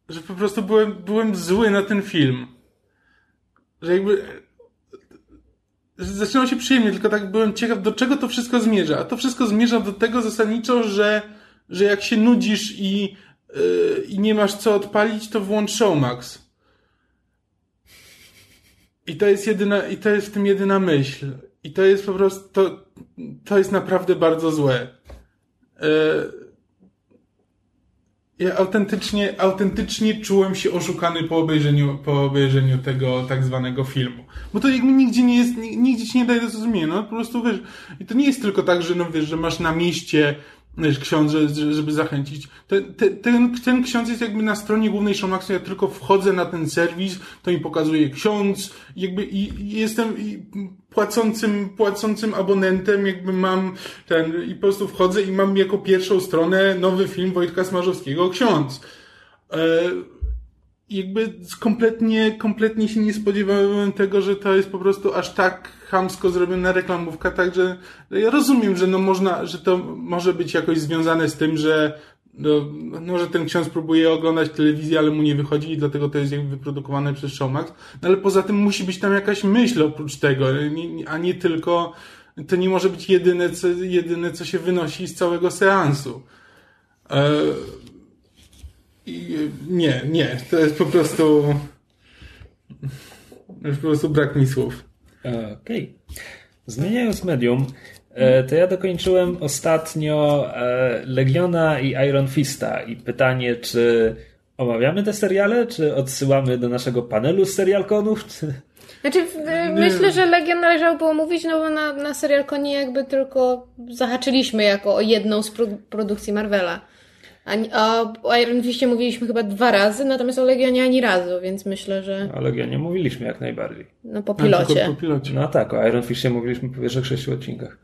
że po prostu byłem, byłem zły na ten film. Że jakby. Zaczęło się przyjemnie, tylko tak byłem ciekaw, do czego to wszystko zmierza. A to wszystko zmierza do tego zasadniczo, że, że jak się nudzisz i, yy, i nie masz co odpalić, to włącz Showmax. I to jest jedyna, i to jest w tym jedyna myśl. I to jest po prostu, to, to jest naprawdę bardzo złe. E, ja autentycznie, autentycznie czułem się oszukany po obejrzeniu, po obejrzeniu tego tak zwanego filmu. Bo to jakby nigdzie nie jest, nigdzie ci nie daje do zrozumienia, no po prostu wiesz, i to nie jest tylko tak, że no wiesz, że masz na mieście ksiądz, żeby zachęcić. Ten, ten, ten ksiądz jest jakby na stronie głównej Showmaxu, ja tylko wchodzę na ten serwis, to mi pokazuje ksiądz, jakby i, jestem płacącym, płacącym abonentem, jakby mam ten, i po prostu wchodzę i mam jako pierwszą stronę nowy film Wojtka Smarzowskiego, ksiądz. Jakby kompletnie, kompletnie się nie spodziewałem tego, że to jest po prostu aż tak chamsko zrobiona reklamówka, także ja rozumiem, że no można, że to może być jakoś związane z tym, że no, no, że ten ksiądz próbuje oglądać telewizję, ale mu nie wychodzi i dlatego to jest jakby wyprodukowane przez Showmax. No ale poza tym musi być tam jakaś myśl oprócz tego, a nie tylko, to nie może być jedyne, co, jedyne, co się wynosi z całego seansu. E, nie, nie, to jest po prostu, już po prostu brak mi słów. Okej. Okay. Zmieniając medium, e, to ja dokończyłem ostatnio e, Legiona i Iron Fista i pytanie, czy omawiamy te seriale, czy odsyłamy do naszego panelu z serialkonów? Czy... Znaczy, myślę, że Legion należało było mówić, no bo na, na serialkonie jakby tylko zahaczyliśmy jako o jedną z produkcji Marvela. A, o Iron Fistie mówiliśmy chyba dwa razy, natomiast o Legionie ani razu, więc myślę, że... O Legionie mówiliśmy jak najbardziej. No po pilocie. po pilocie. No tak, o Iron Fistie mówiliśmy po pierwszych sześciu odcinkach.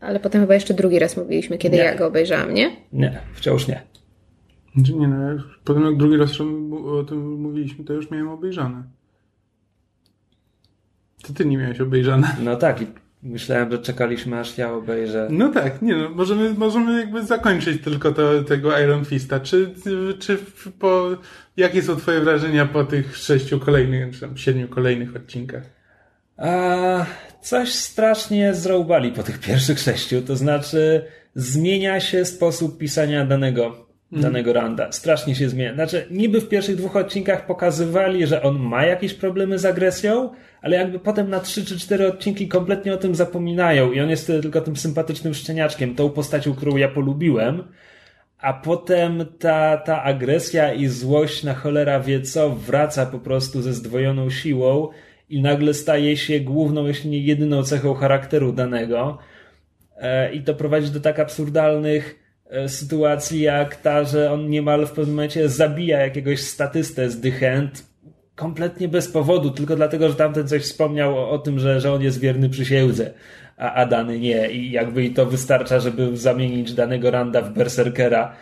Ale potem chyba jeszcze drugi raz mówiliśmy, kiedy nie. ja go obejrzałam, nie? Nie, wciąż nie. Znaczy nie, no, potem jak drugi raz o tym mówiliśmy, to już miałem obejrzane. To ty nie miałeś obejrzane. No tak, i Myślałem, że czekaliśmy aż ja obejrzę. No tak, nie no, możemy, możemy jakby zakończyć tylko to, tego Iron Fista. Czy, czy po, jakie są twoje wrażenia po tych sześciu kolejnych, czy tam siedmiu kolejnych odcinkach? A, coś strasznie zroubali po tych pierwszych sześciu, to znaczy zmienia się sposób pisania danego. Danego randa. Strasznie się zmienia. Znaczy, niby w pierwszych dwóch odcinkach pokazywali, że on ma jakieś problemy z agresją, ale jakby potem na trzy czy cztery odcinki kompletnie o tym zapominają i on jest tylko tym sympatycznym szczeniaczkiem, tą postacią, którą ja polubiłem, a potem ta, ta agresja i złość na cholera wie co wraca po prostu ze zdwojoną siłą i nagle staje się główną, jeśli nie jedyną cechą charakteru danego. E, I to prowadzi do tak absurdalnych sytuacji, jak ta, że on niemal w pewnym momencie zabija jakiegoś statystę z Hand, kompletnie bez powodu, tylko dlatego, że tamten coś wspomniał o, o tym, że, że on jest wierny przysiędze, a, a dany nie. I jakby i to wystarcza, żeby zamienić danego Randa w berserkera.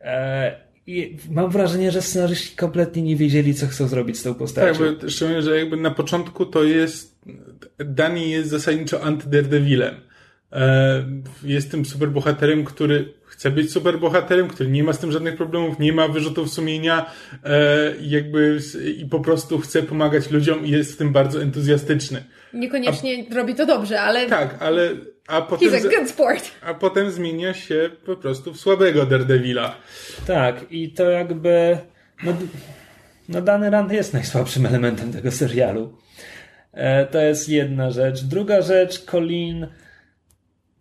E, i mam wrażenie, że scenarzyści kompletnie nie wiedzieli, co chcą zrobić z tą postacią. Tak, bo szczególnie, że jakby na początku to jest Dani jest zasadniczo anty-Daredevilem. E, jest tym superbohaterem, który chce być superbohaterem, który nie ma z tym żadnych problemów, nie ma wyrzutów sumienia e, jakby i po prostu chce pomagać ludziom i jest w tym bardzo entuzjastyczny. Niekoniecznie a, robi to dobrze, ale... Tak, ale... A potem, He's a good sport. A potem zmienia się po prostu w słabego Daredevila. Tak, i to jakby... No, no dany Rand jest najsłabszym elementem tego serialu. E, to jest jedna rzecz. Druga rzecz, Colin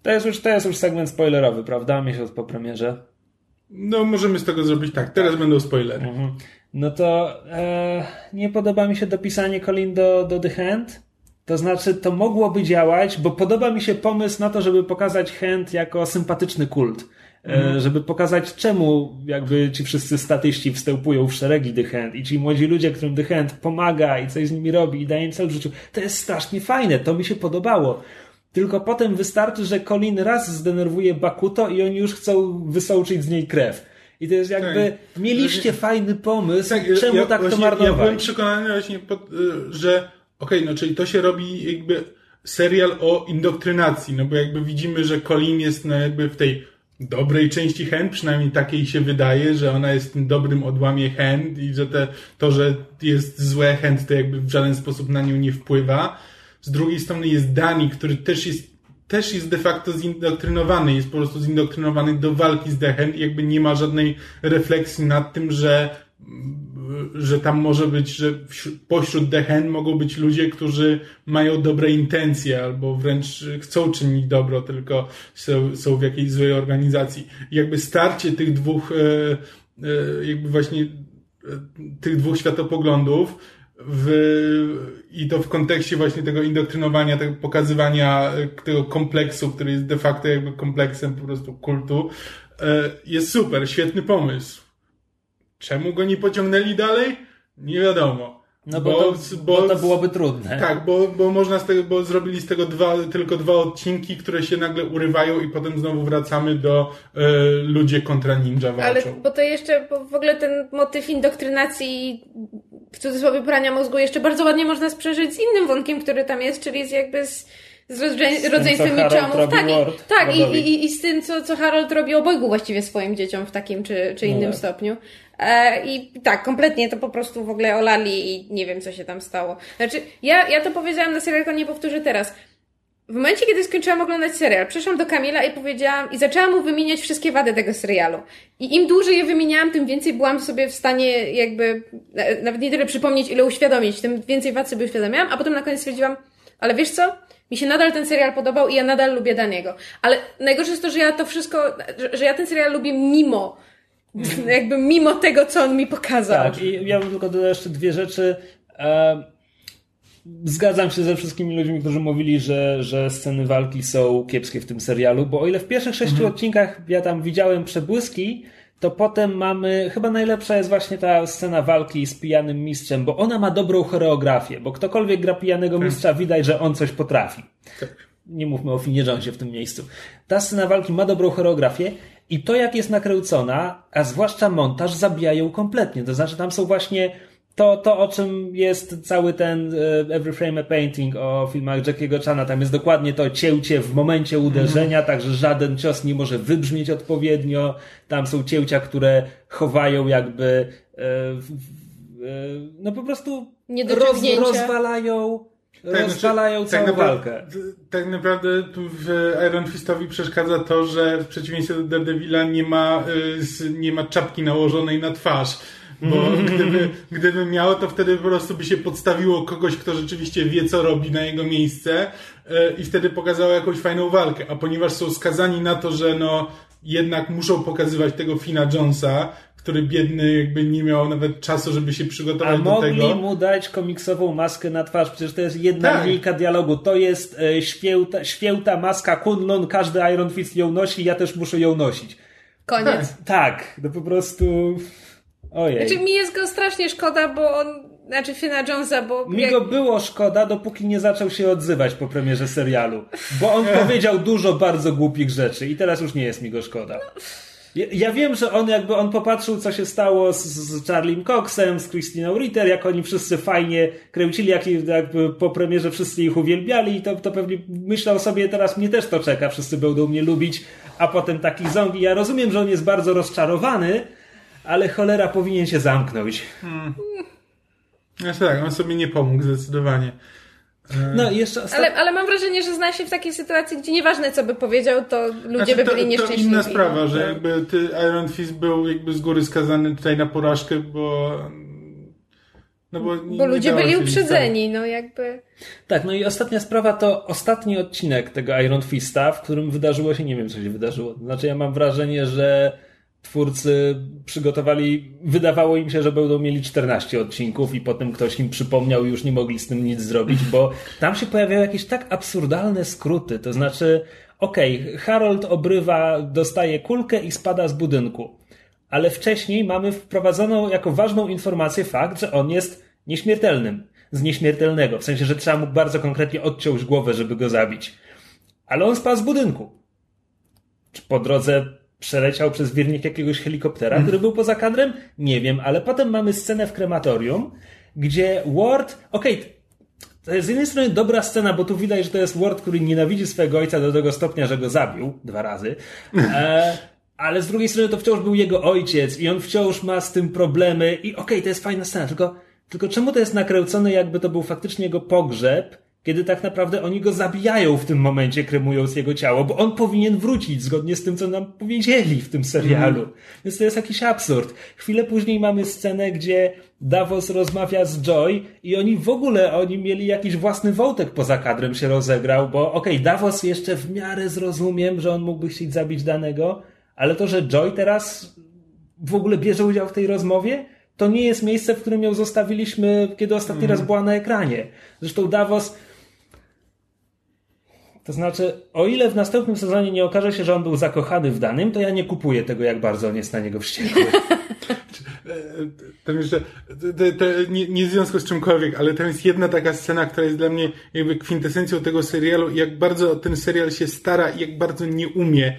to jest już, to jest już segment spoilerowy, prawda? Miesiąc po premierze. No, możemy z tego zrobić tak. Teraz będą spoilery. Mhm. No to e, nie podoba mi się dopisanie Colin do, do The Hand. To znaczy, to mogłoby działać, bo podoba mi się pomysł na to, żeby pokazać Hand jako sympatyczny kult. E, mhm. żeby pokazać, czemu jakby ci wszyscy statyści wstępują w szeregi The Hand i ci młodzi ludzie, którym The Hand pomaga i coś z nimi robi i daje im cel w życiu. To jest strasznie fajne, to mi się podobało. Tylko potem wystarczy, że Colin raz zdenerwuje Bakuto i oni już chcą wysołczyć z niej krew. I to jest jakby, tak. mieliście fajny pomysł, tak, czemu ja, tak to marnować? Ja byłem przekonany właśnie, pod, y, że okej, okay, no czyli to się robi jakby serial o indoktrynacji, no bo jakby widzimy, że Colin jest no jakby w tej dobrej części Hand, przynajmniej takiej się wydaje, że ona jest tym dobrym odłamie Hand i że te, to, że jest złe Hand, to jakby w żaden sposób na nią nie wpływa z drugiej strony jest Dani, który też jest też jest de facto zindoktrynowany, jest po prostu zindoktrynowany do walki z Dechem i jakby nie ma żadnej refleksji nad tym, że że tam może być, że pośród Dehen mogą być ludzie, którzy mają dobre intencje albo wręcz chcą czynić dobro, tylko są, są w jakiejś złej organizacji. I jakby starcie tych dwóch, e, e, jakby właśnie e, tych dwóch światopoglądów w, i to w kontekście właśnie tego indoktrynowania, tego pokazywania tego kompleksu, który jest de facto jakby kompleksem po prostu kultu, e, jest super, świetny pomysł. Czemu go nie pociągnęli dalej? Nie wiadomo. No bo, bo, to, bo, bo to byłoby trudne. Tak, bo, bo można z tego, bo zrobili z tego dwa, tylko dwa odcinki, które się nagle urywają i potem znowu wracamy do y, ludzie kontra ninja walczą. Ale bo to jeszcze, bo w ogóle ten motyw indoktrynacji w cudzysłowie prania mózgu jeszcze bardzo ładnie można sprzężyć z innym wątkiem, który tam jest, czyli z jakby z, z, z rodzeństwem Mitchumów. Tak, i, tak i, i, i z tym, co, co Harold robi obojgu właściwie swoim dzieciom w takim czy, czy innym no stopniu. E, I tak, kompletnie to po prostu w ogóle olali i nie wiem, co się tam stało. Znaczy, ja, ja to powiedziałam na serialku, nie powtórzę teraz. W momencie, kiedy skończyłam oglądać serial, przyszłam do Kamila i powiedziałam, i zaczęłam mu wymieniać wszystkie wady tego serialu. I im dłużej je wymieniałam, tym więcej byłam sobie w stanie jakby, nawet nie tyle przypomnieć, ile uświadomić, tym więcej wad sobie uświadamiałam, a potem na koniec stwierdziłam, ale wiesz co? Mi się nadal ten serial podobał i ja nadal lubię Daniego. Ale najgorsze jest to, że ja to wszystko, że, że ja ten serial lubię mimo Mm. Jakby mimo tego, co on mi pokazał. Tak, i ja bym tylko dodał jeszcze dwie rzeczy. E, zgadzam się ze wszystkimi ludźmi, którzy mówili, że, że sceny walki są kiepskie w tym serialu, bo o ile w pierwszych sześciu mhm. odcinkach ja tam widziałem przebłyski, to potem mamy, chyba najlepsza jest właśnie ta scena walki z pijanym mistrzem, bo ona ma dobrą choreografię, bo ktokolwiek gra pijanego tak. mistrza, widać, że on coś potrafi. Tak. Nie mówmy o Finie Jonesie w tym miejscu. Ta scena walki ma dobrą choreografię i to, jak jest nakręcona, a zwłaszcza montaż, zabija ją kompletnie. To znaczy, tam są właśnie to, to o czym jest cały ten uh, Every Frame a Painting o filmach Jackiego Chana. Tam jest dokładnie to cięcie w momencie uderzenia, mm. tak że żaden cios nie może wybrzmieć odpowiednio. Tam są cięcia, które chowają jakby, uh, uh, no po prostu roz, rozwalają rozwalają znaczy, całą tak walkę. Tak naprawdę w Iron Fistowi przeszkadza to, że w przeciwieństwie do Daredevila nie ma, y, nie ma czapki nałożonej na twarz. Bo gdyby, gdyby miało, to wtedy po prostu by się podstawiło kogoś, kto rzeczywiście wie, co robi na jego miejsce e, i wtedy pokazało jakąś fajną walkę. A ponieważ są skazani na to, że no jednak muszą pokazywać tego Fina Jonesa, który biedny jakby nie miał nawet czasu, żeby się przygotować A do mogli tego. mu dać komiksową maskę na twarz, przecież to jest jedna Tak. linijka dialogu. To jest e, święta, święta maska Kunlun, każdy Iron Fist ją nosi, ja też muszę ją nosić. Koniec. Tak, to po prostu... Ojej. Znaczy mi jest go strasznie szkoda, bo on, znaczy Fina Jonesa, bo Mi jak- go było szkoda, dopóki nie zaczął się odzywać po premierze serialu. Bo on powiedział dużo bardzo głupich rzeczy i teraz już nie jest mi go szkoda. Ja, ja wiem, że on jakby on popatrzył, co się stało z, z Charliem Coxem, z Christiną Ritter, jak oni wszyscy fajnie kręcili, jak jakby po premierze wszyscy ich uwielbiali i to, to pewnie myślał sobie, teraz mnie też to czeka, wszyscy będą mnie lubić, a potem taki. I ja rozumiem, że on jest bardzo rozczarowany, ale cholera powinien się zamknąć. Znaczy tak, on sobie nie pomógł zdecydowanie. No i jeszcze ostat... ale, ale mam wrażenie, że zna się w takiej sytuacji, gdzie nieważne co by powiedział, to ludzie Znaczy, by to, byli to nieszczęśliwi. inna sprawa, że No. jakby ty Iron Fist był jakby z góry skazany tutaj na porażkę, bo no bo, Bo ludzie byli uprzedzeni, no jakby... Tak, no i ostatnia sprawa to ostatni odcinek tego Iron Fista, w którym wydarzyło się, nie wiem co się wydarzyło. Znaczy ja mam wrażenie, że twórcy przygotowali, wydawało im się, że będą mieli 14 odcinków i potem ktoś im przypomniał i już nie mogli z tym nic zrobić, bo tam się pojawiają jakieś tak absurdalne skróty, to znaczy okej, Harold obrywa, dostaje kulkę i spada z budynku. Ale wcześniej mamy wprowadzoną jako ważną informację fakt, że on jest nieśmiertelnym. Z nieśmiertelnego. W sensie, że trzeba mu bardzo konkretnie odciąć głowę, żeby go zabić. Ale on spadł z budynku. Czy po drodze przeleciał przez wirnik jakiegoś helikoptera, który był poza kadrem? Nie wiem, ale potem mamy scenę w krematorium, gdzie Ward, okej, to jest z jednej strony dobra scena, bo tu widać, że to jest Ward, który nienawidzi swojego ojca do tego stopnia, że go zabił dwa razy. E, ale z drugiej strony to wciąż był jego ojciec i on wciąż ma z tym problemy i okej, to jest fajna scena, tylko, tylko czemu to jest nakręcone jakby to był faktycznie jego pogrzeb, kiedy tak naprawdę oni go zabijają w tym momencie, kremując jego ciało, bo on powinien wrócić zgodnie z tym, co nam powiedzieli w tym serialu. Więc to jest jakiś absurd. Chwilę później mamy scenę, gdzie Davos rozmawia z Joy i oni w ogóle, oni mieli jakiś własny wątek poza kadrem się rozegrał, bo okej, Davos jeszcze w miarę zrozumiem, że on mógłby chcieć zabić danego, ale to, że Joy teraz w ogóle bierze udział w tej rozmowie, to nie jest miejsce, w którym ją zostawiliśmy, kiedy ostatni raz była na ekranie. Zresztą Davos. To znaczy, o ile w następnym sezonie nie okaże się, że on był zakochany w danym, to ja nie kupuję tego, jak bardzo on jest na niego wściekły. Tam jeszcze, to, to, nie, nie w związku z czymkolwiek, ale tam jest jedna taka scena, która jest dla mnie jakby kwintesencją tego serialu jak bardzo ten serial się stara i jak bardzo nie umie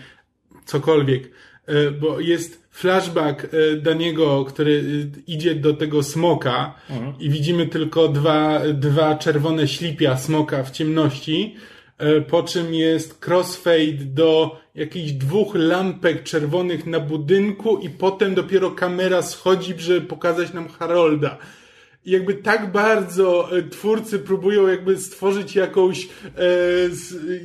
cokolwiek. E, Bo jest flashback e, Daniego, który e, idzie do tego smoka i widzimy tylko dwa, dwa czerwone ślipia smoka w ciemności, po czym jest crossfade do jakichś dwóch lampek czerwonych na budynku i potem dopiero kamera schodzi, żeby pokazać nam Harolda. I jakby tak bardzo e, twórcy próbują jakby stworzyć jakąś, e,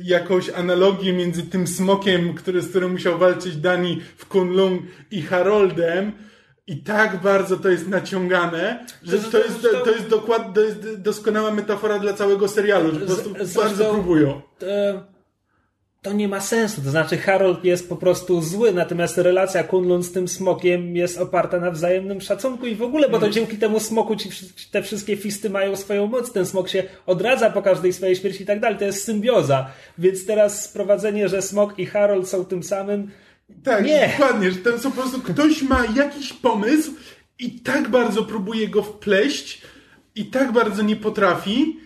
jakąś analogię między tym smokiem, który, z którym musiał walczyć Dani w Kunlun i Haroldem, i tak bardzo to jest naciągane, że To- to to- jest, to- to jest dokładnie, to jest doskonała metafora dla całego serialu, że po prostu Z- bardzo próbują. to, nie ma sensu. To znaczy, Harold jest po prostu zły, natomiast relacja Kunlun z tym smokiem jest oparta na wzajemnym szacunku i w ogóle, bo to dzięki temu smoku ci, te wszystkie fisty mają swoją moc. Ten smok się odradza po każdej swojej śmierci i tak dalej. To jest symbioza. Więc teraz sprowadzenie, że smok i Harold są tym samym. Tak, Nie. dokładnie, że tam są po prostu ktoś ma jakiś pomysł i tak bardzo próbuje go wpleść i tak bardzo nie potrafi.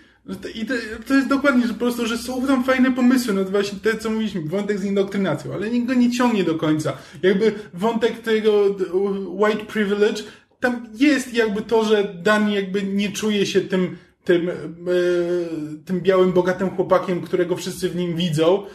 to- I to, to jest dokładnie, że po prostu, że są tam fajne pomysły, no to właśnie te, co mówiliśmy, wątek z indoktrynacją, ale nikt go nie ciągnie do końca. Jakby wątek tego white privilege, tam jest jakby to, że Dani jakby nie czuje się tym, tym, e, tym białym, bogatym chłopakiem, którego wszyscy w nim widzą,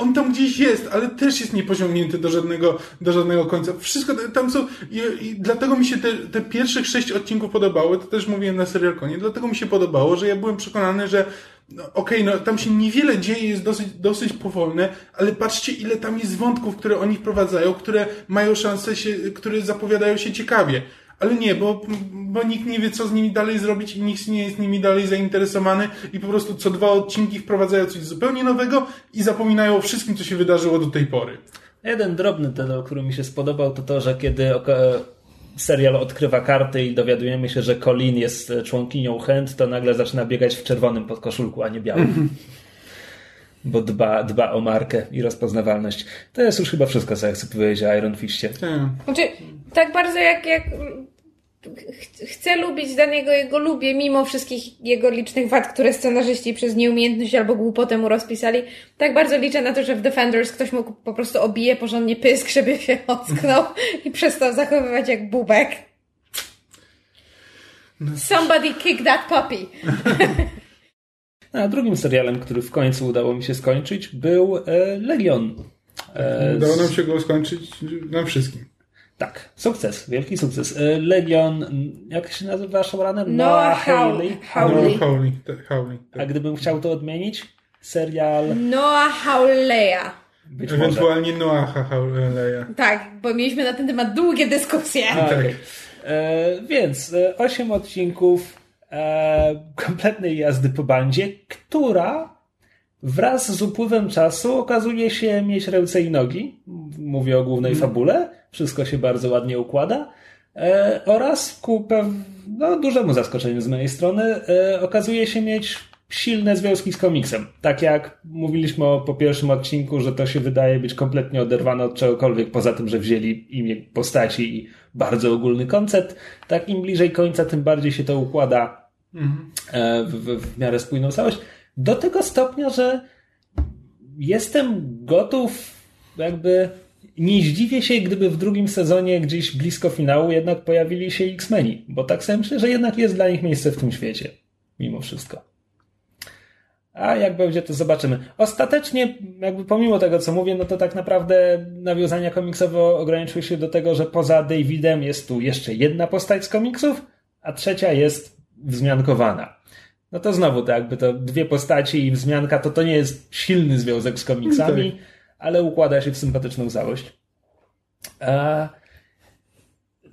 on tam gdzieś jest, ale też jest niepociągnięty do żadnego, do żadnego końca. Wszystko tam są, i, i dlatego mi się te, te pierwszych sześć odcinków podobały, to też mówiłem na serialkonie, dlatego mi się podobało, że ja byłem przekonany, że no, okej, no tam się niewiele dzieje, jest dosyć, dosyć powolne, ale patrzcie ile tam jest wątków, które oni wprowadzają, które mają szansę się, które zapowiadają się ciekawie. Ale nie, bo, bo nikt nie wie, co z nimi dalej zrobić i nikt nie jest nimi dalej zainteresowany i po prostu co dwa odcinki wprowadzają coś zupełnie nowego i zapominają o wszystkim, co się wydarzyło do tej pory. Jeden drobny detal, który mi się spodobał, to to, że kiedy serial odkrywa karty i dowiadujemy się, że Colin jest członkinią Hand, to nagle zaczyna biegać w czerwonym podkoszulku, a nie białym. Bo dba, dba o markę i rozpoznawalność. To jest już chyba wszystko, co ja chcę powiedzieć o Iron Fistie. Tak. Znaczy, tak bardzo jak, jak chcę lubić danego jego lubię, mimo wszystkich jego licznych wad, które scenarzyści przez nieumiejętność albo głupotę mu rozpisali. Tak bardzo liczę na to, że w Defenders ktoś mógł po prostu obije porządnie pysk, żeby się ocknął i przestał zachowywać jak bubek. Somebody kick that puppy. A drugim serialem, który w końcu udało mi się skończyć, był e, Legion. E, udało nam się go skończyć nam wszystkim. Tak, sukces, wielki sukces. E, Legion, jak się nazywa showrunner? Noah Hawley. Hawley. Hawley. Hawley. Tak. A gdybym chciał to odmienić? Serial... Noah Hawleya. Być Ewentualnie Noaha Hawleya. Tak, bo mieliśmy na ten temat długie dyskusje. A, okay. e, więc e, osiem odcinków kompletnej jazdy po bandzie, która wraz z upływem czasu okazuje się mieć ręce i nogi. Mówię o głównej mm. fabule wszystko się bardzo ładnie układa. E, oraz ku no, dużemu zaskoczeniu z mojej strony e, okazuje się mieć silne związki z komiksem. Tak jak mówiliśmy po pierwszym odcinku, że to się wydaje być kompletnie oderwane od czegokolwiek, poza tym, że wzięli imię postaci i bardzo ogólny koncept, tak im bliżej końca, tym bardziej się to układa mhm. e, w, w, w miarę spójną całość. Do tego stopnia, że jestem gotów jakby nie zdziwię się, gdyby w drugim sezonie gdzieś blisko finału jednak pojawili się X-Meni, bo tak sobie myślę, że jednak jest dla nich miejsce w tym świecie. Mimo wszystko. A jak będzie, to zobaczymy. Ostatecznie, jakby pomimo tego, co mówię, no to tak naprawdę nawiązania komiksowe ograniczyły się do tego, że poza Davidem jest tu jeszcze jedna postać z komiksów, a trzecia jest wzmiankowana. No to znowu, to jakby to dwie postaci i wzmianka, to to nie jest silny związek z komiksami. Tak ale układa się w sympatyczną całość. A...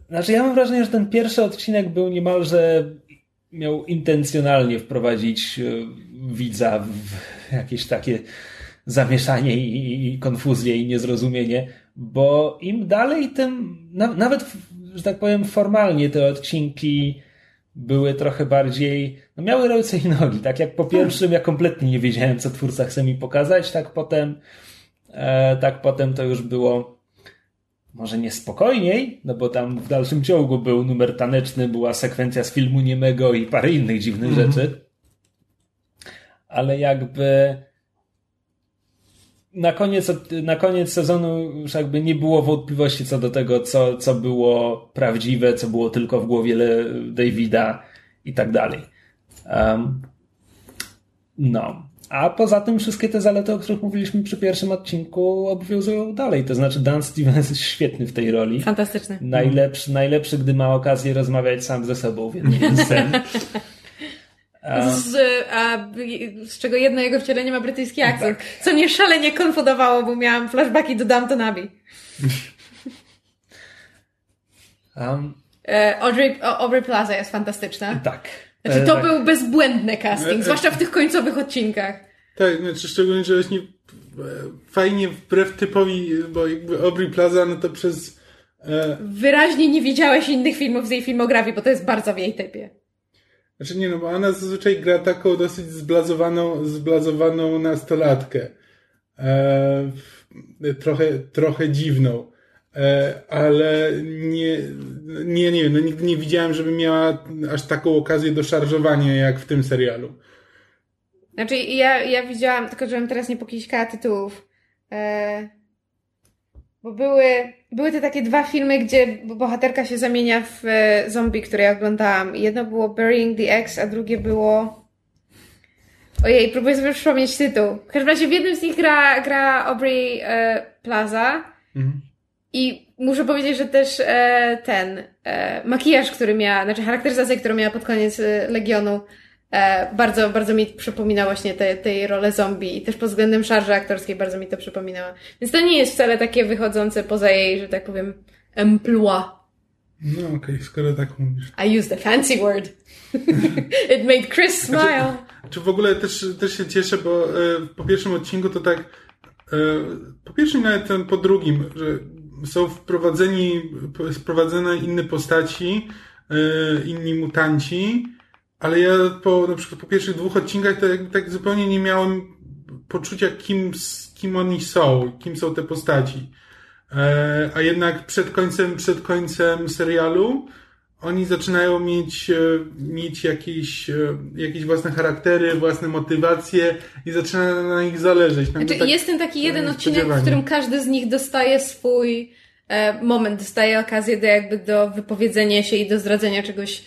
Znaczy, ja mam wrażenie, że ten pierwszy odcinek był niemalże miał intencjonalnie wprowadzić e, widza w jakieś takie zamieszanie i, konfuzję i niezrozumienie, bo im dalej, tym na, nawet, że tak powiem, formalnie te odcinki były trochę bardziej, no miały ręce i nogi. Tak jak po pierwszym ja kompletnie nie wiedziałem, co twórca chce mi pokazać, tak potem E, tak potem to już było może niespokojniej, no bo tam w dalszym ciągu był numer taneczny, była sekwencja z filmu niemego i parę innych dziwnych mm -hmm. rzeczy. Ale jakby na koniec, na koniec sezonu już jakby nie było wątpliwości co do tego, co, co było prawdziwe, co było tylko w głowie Davida i tak dalej. Um, no. A poza tym wszystkie te zalety, o których mówiliśmy przy pierwszym odcinku, obowiązują dalej. To znaczy Dan Stevens jest świetny w tej roli. Fantastyczny. Najlepszy, najlepszy gdy ma okazję rozmawiać sam ze sobą w jednej scen. Z, a, z czego jedno jego wcielenie ma brytyjski akcent, tak. co mnie szalenie konfudowało, bo miałam flashbacki do Downton Abbey. Um, Audrey, Aubrey Plaza jest fantastyczna. Tak. Znaczy, to tak. był bezbłędny casting, zwłaszcza w tych końcowych odcinkach. Tak, znaczy szczególnie, że właśnie fajnie wbrew typowi, bo jakby Aubrey Plaza, no to przez... E... Wyraźnie nie widziałeś innych filmów z jej filmografii, bo to jest bardzo w jej typie. Znaczy nie, no bo ona zazwyczaj gra taką dosyć zblazowaną, zblazowaną nastolatkę. E, trochę, trochę dziwną. E, ale nie, nie, nie no nigdy nie widziałem, żeby miała aż taką okazję do szarżowania jak w tym serialu. Znaczy, ja, ja widziałam, tylko żebym teraz nie pokiśkała tytułów. E, bo były, były te takie dwa filmy, gdzie bohaterka się zamienia w e, zombie, które ja oglądałam. Jedno było Burying the X, a drugie było. Ojej, próbuję sobie przypomnieć tytuł. W każdym razie w jednym z nich gra, gra Aubrey e, Plaza. Mhm. I muszę powiedzieć, że też e, ten e, makijaż, który miała, znaczy charakteryzacja, którą miała pod koniec e, Legionu, e, bardzo, bardzo mi przypomina właśnie te, tej rolę zombie i też pod względem szarży aktorskiej bardzo mi to przypominała. Więc to nie jest wcale takie wychodzące poza jej, że tak powiem, emploi. No okej, okay, skoro tak mówisz. I used a fancy word. It made Chris smile. Znaczy, czy w ogóle też, też się cieszę, bo e, po pierwszym odcinku to tak e, po pierwszym nawet ten po drugim, że są wprowadzeni, wprowadzone inne postaci, e, inni mutanci, ale ja po, na przykład po pierwszych dwóch odcinkach to jakby tak zupełnie nie miałem poczucia, kim, kim oni są, kim są te postaci. E, a jednak przed końcem, przed końcem serialu oni zaczynają mieć, e, mieć jakieś, e, jakieś własne charaktery, własne motywacje i zaczyna na nich zależeć. Znaczy, tak, jest ten taki jeden odcinek, w którym każdy z nich dostaje swój moment, dostaje okazję do jakby do wypowiedzenia się i do zdradzenia czegoś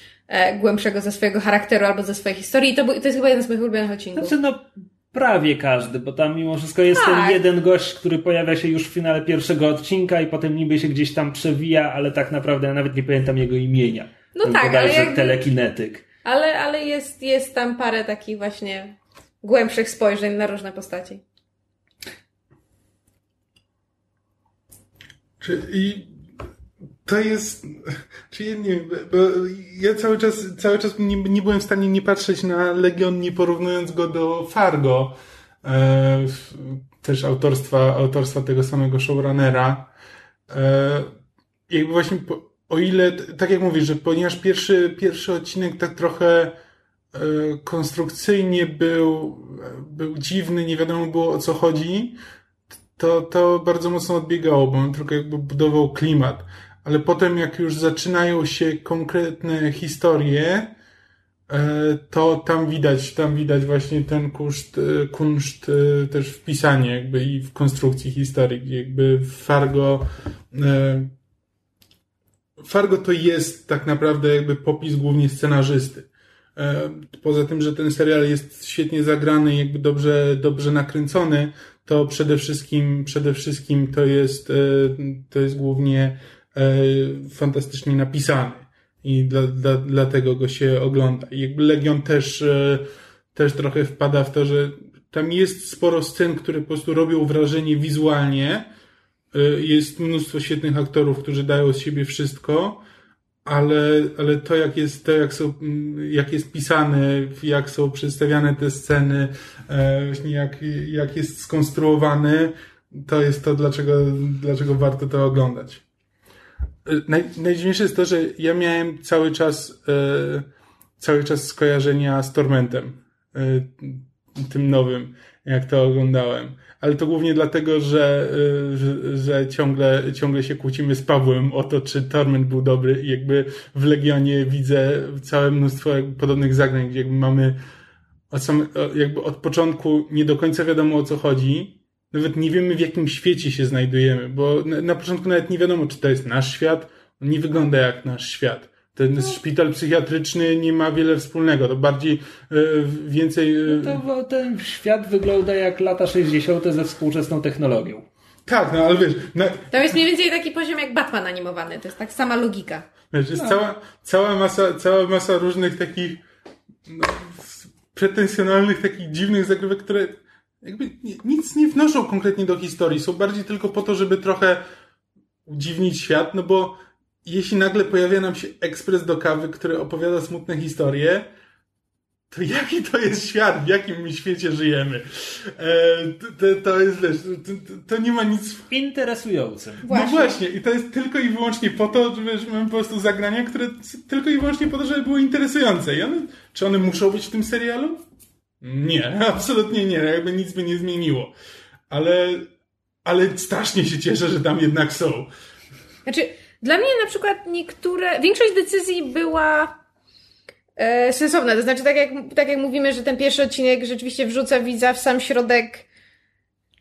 głębszego ze swojego charakteru albo ze swojej historii. I to, to jest chyba jeden z moich ulubionych odcinków. Znaczy, no, prawie każdy, bo tam mimo wszystko jest tak. ten jeden gość, który pojawia się już w finale pierwszego odcinka i potem niby się gdzieś tam przewija, ale tak naprawdę ja nawet nie pamiętam jego imienia. No ten tak, ale jakby, telekinetyk. Ale, ale jest, jest tam parę takich właśnie głębszych spojrzeń na różne postaci. Czy i to jest, czy ja nie bo ja cały czas, cały czas nie, nie byłem w stanie nie patrzeć na Legion, nie porównując go do Fargo, e, też autorstwa, autorstwa tego samego showrunnera. E, jakby właśnie, po, o ile, tak jak mówisz, że ponieważ pierwszy, pierwszy odcinek tak trochę e, konstrukcyjnie był, był dziwny, nie wiadomo było o co chodzi, to, to bardzo mocno odbiegało, bo on tylko jakby budował klimat ale potem jak już zaczynają się konkretne historie, e, to tam widać, tam widać właśnie ten kuszt, e, kunszt e, też w pisanie jakby i w konstrukcji historii, jakby Fargo Fargo to jest tak naprawdę jakby popis głównie scenarzysty. Poza tym, że ten serial jest świetnie zagrany, jakby dobrze, dobrze nakręcony, to przede wszystkim, przede wszystkim to jest, to jest głównie fantastycznie napisany i dla, dla, dlatego go się ogląda. I jakby Legion też, e, też trochę wpada w to, że tam jest sporo scen, które po prostu robią wrażenie wizualnie. E, jest mnóstwo świetnych aktorów, którzy dają z siebie wszystko, ale, ale to jak jest, to jak są, jak jest pisane, jak są przedstawiane te sceny, właśnie jak, jak jest skonstruowany, to jest to, dlaczego, dlaczego warto to oglądać. Naj, najdziwniejsze jest to, że ja miałem cały czas, e, cały czas skojarzenia z Tormentem, e, tym nowym, jak to oglądałem. Ale to głównie dlatego, że, e, że, że, ciągle, ciągle się kłócimy z Pawłem o to, czy Torment był dobry i jakby w Legionie widzę całe mnóstwo podobnych zagrań, gdzie jakby mamy od, sam, jakby od początku nie do końca wiadomo o co chodzi, nawet nie wiemy w jakim świecie się znajdujemy, bo na, na początku nawet nie wiadomo, czy to jest nasz świat. On nie wygląda jak nasz świat. Ten no. szpital psychiatryczny nie ma wiele wspólnego, to bardziej e, więcej. E, no to ten świat wygląda jak lata 60. ze współczesną technologią. Tak, no ale wiesz. Na... Tam jest mniej więcej taki poziom jak Batman animowany, to jest tak sama logika. Wiesz, jest no. cała, cała, masa, cała masa różnych takich no, pretensjonalnych, takich dziwnych zagrywek, które jakby nic nie wnoszą konkretnie do historii. Są bardziej tylko po to, żeby trochę udziwnić świat, no bo jeśli nagle pojawia nam się ekspres do kawy, który opowiada smutne historie, to jaki to jest świat, w jakim my świecie żyjemy? E, to, to, jest, wiesz, to, to, nie ma nic... Interesującym. No właśnie. No właśnie, i to jest tylko i wyłącznie po to, że mamy po prostu zagrania, które tylko i wyłącznie po to, żeby były interesujące. I one, czy one muszą być w tym serialu? Nie, absolutnie nie, jakby nic by nie zmieniło. Ale, ale strasznie się cieszę, że tam jednak są. Znaczy, dla mnie na przykład niektóre, większość decyzji była e, sensowna. To znaczy, tak jak, tak jak mówimy, że ten pierwszy odcinek rzeczywiście wrzuca widza w sam środek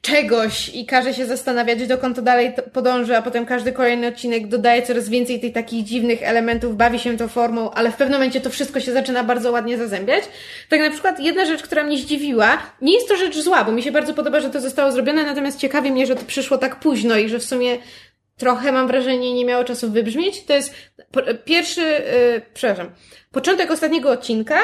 czegoś i każe się zastanawiać, dokąd to dalej podąży, a potem każdy kolejny odcinek dodaje coraz więcej tych takich dziwnych elementów, bawi się tą formą, ale w pewnym momencie to wszystko się zaczyna bardzo ładnie zazębiać. Tak na przykład jedna rzecz, która mnie zdziwiła, nie jest to rzecz zła, bo mi się bardzo podoba, że to zostało zrobione, natomiast ciekawi mnie, że to przyszło tak późno i że w sumie trochę mam wrażenie nie miało czasu wybrzmieć. To jest pierwszy, yy, przepraszam, początek ostatniego odcinka,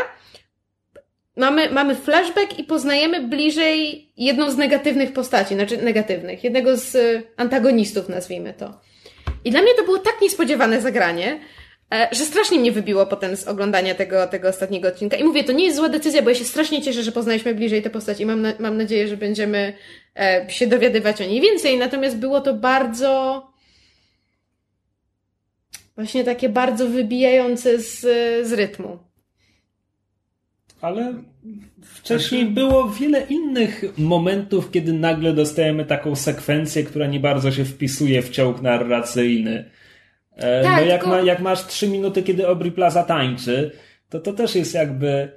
mamy, mamy flashback i poznajemy bliżej jedną z negatywnych postaci, znaczy negatywnych, jednego z y, antagonistów, nazwijmy to. I dla mnie to było tak niespodziewane zagranie, e, że strasznie mnie wybiło potem z oglądania tego, tego ostatniego odcinka. I mówię, to nie jest zła decyzja, bo ja się strasznie cieszę, że poznaliśmy bliżej tę postać i mam, na, mam nadzieję, że będziemy e, się dowiadywać o niej więcej. Natomiast było to bardzo właśnie takie bardzo wybijające z, z rytmu. Ale wcześniej było wiele innych momentów, kiedy nagle dostajemy taką sekwencję, która nie bardzo się wpisuje w ciąg narracyjny. E, Tak, no jak, tylko- ma, jak masz trzy minuty, kiedy Aubrey Plaza tańczy, to to też jest jakby...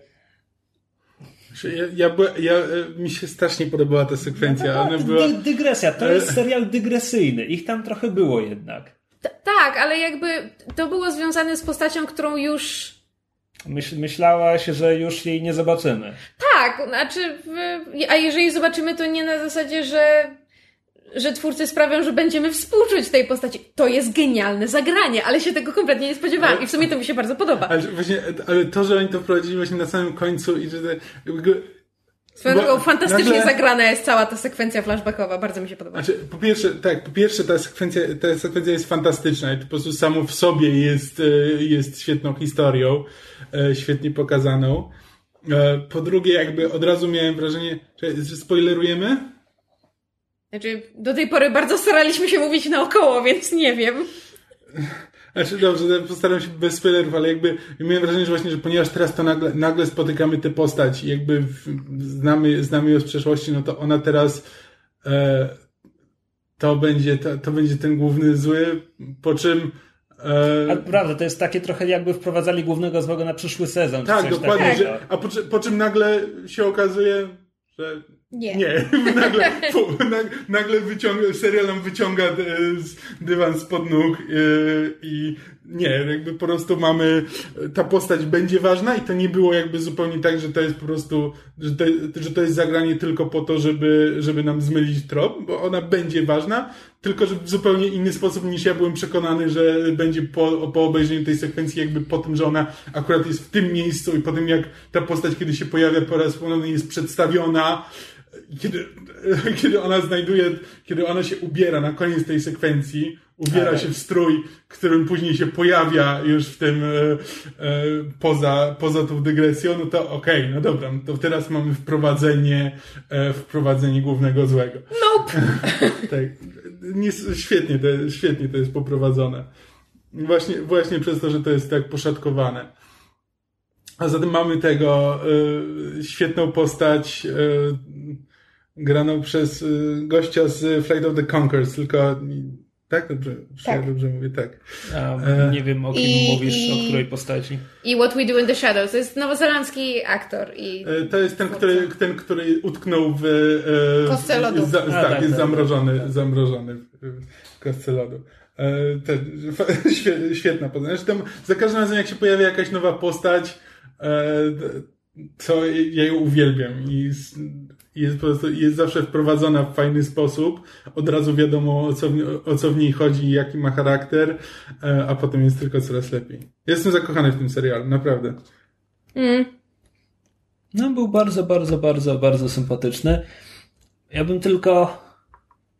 Ja, ja, była- ja, e, mi się strasznie podobała ta sekwencja. Ona była... Dy, dygresja, to jest serial dygresyjny. Ich tam trochę było jednak. T- tak, ale jakby to było związane z postacią, którą już Myśl, myślałaś, że już jej nie zobaczymy. Tak, znaczy, a jeżeli zobaczymy to nie na zasadzie, że, że twórcy sprawią, że będziemy współczuć tej postaci. To jest genialne zagranie, ale się tego kompletnie nie spodziewałam i w sumie to mi się bardzo podoba. Ale właśnie, ale to, że oni to wprowadzili właśnie na samym końcu i że te, jakby- Swoją drogą fantastycznie nagle- zagrana jest cała ta sekwencja flashbackowa, bardzo mi się podoba. Znaczy, po pierwsze, tak, po pierwsze ta sekwencja, ta sekwencja jest fantastyczna i to po prostu samo w sobie jest, e, jest świetną historią, e, świetnie pokazaną. E, Po drugie, jakby od razu miałem wrażenie, że, że spoilerujemy? Znaczy, do tej pory bardzo staraliśmy się mówić naokoło, więc nie wiem. Znaczy, dobrze, to postaram się bez spoilerów, ale jakby miałem wrażenie, że właśnie, że ponieważ teraz to nagle, nagle spotykamy tę postać i jakby w, znamy, znamy ją z przeszłości, no to ona teraz e, to będzie, to, to będzie ten główny zły, po czym e, A prawda, to jest takie trochę jakby wprowadzali głównego złego na przyszły sezon. Tak, dokładnie. Że, a po, po czym nagle się okazuje, że Nie. nie. nagle, nag- nagle wyciąga, serial nam wyciąga e, dywan spod nóg e, i nie, jakby po prostu mamy, ta postać będzie ważna i to nie było jakby zupełnie tak, że to jest po prostu, że to, że to jest zagranie tylko po to, żeby, żeby nam zmylić trop, bo ona będzie ważna, tylko że w zupełnie inny sposób niż ja byłem przekonany, że będzie po, po obejrzeniu tej sekwencji, jakby po tym, że ona akurat jest w tym miejscu i po tym, jak ta postać, kiedy się pojawia po raz ponowny, jest przedstawiona, kiedy, kiedy ona znajduje, kiedy ona się ubiera na koniec tej sekwencji, ubiera Tak. się w strój, którym później się pojawia już w tym, e, e, poza, poza tą dygresją, no to okej, no dobra, no to teraz mamy wprowadzenie, e, wprowadzenie głównego złego. Nope! Tak. Nie, świetnie, to, świetnie to jest poprowadzone. Właśnie, właśnie przez to, że to jest tak poszatkowane. A zatem mamy tego y, świetną postać y, graną przez y, gościa z Flight of the Conchords, tylko tak dobrze, Tak. dobrze mówię tak. A, E, nie wiem, o kim i- mówisz, i- o której postaci. I What We Do in the Shadows. To jest nowozelandzki aktor i E, To jest ten, który, ten, który utknął w... e, Kostce lodu. Za, A, tak, tak, jest tak, zamrożony, tak. zamrożony w, kostce lodu. Te, świetna postać. Zresztą za każdym razem, jak się pojawia jakaś nowa postać, to ja ją uwielbiam i jest po prostu, jest zawsze wprowadzona w fajny sposób. Od razu wiadomo, o co, w- o co w niej chodzi, jaki ma charakter, e, a potem jest tylko coraz lepiej. Jestem zakochany w tym serialu, naprawdę. mm, No, był bardzo, bardzo, bardzo, bardzo sympatyczny. Ja bym tylko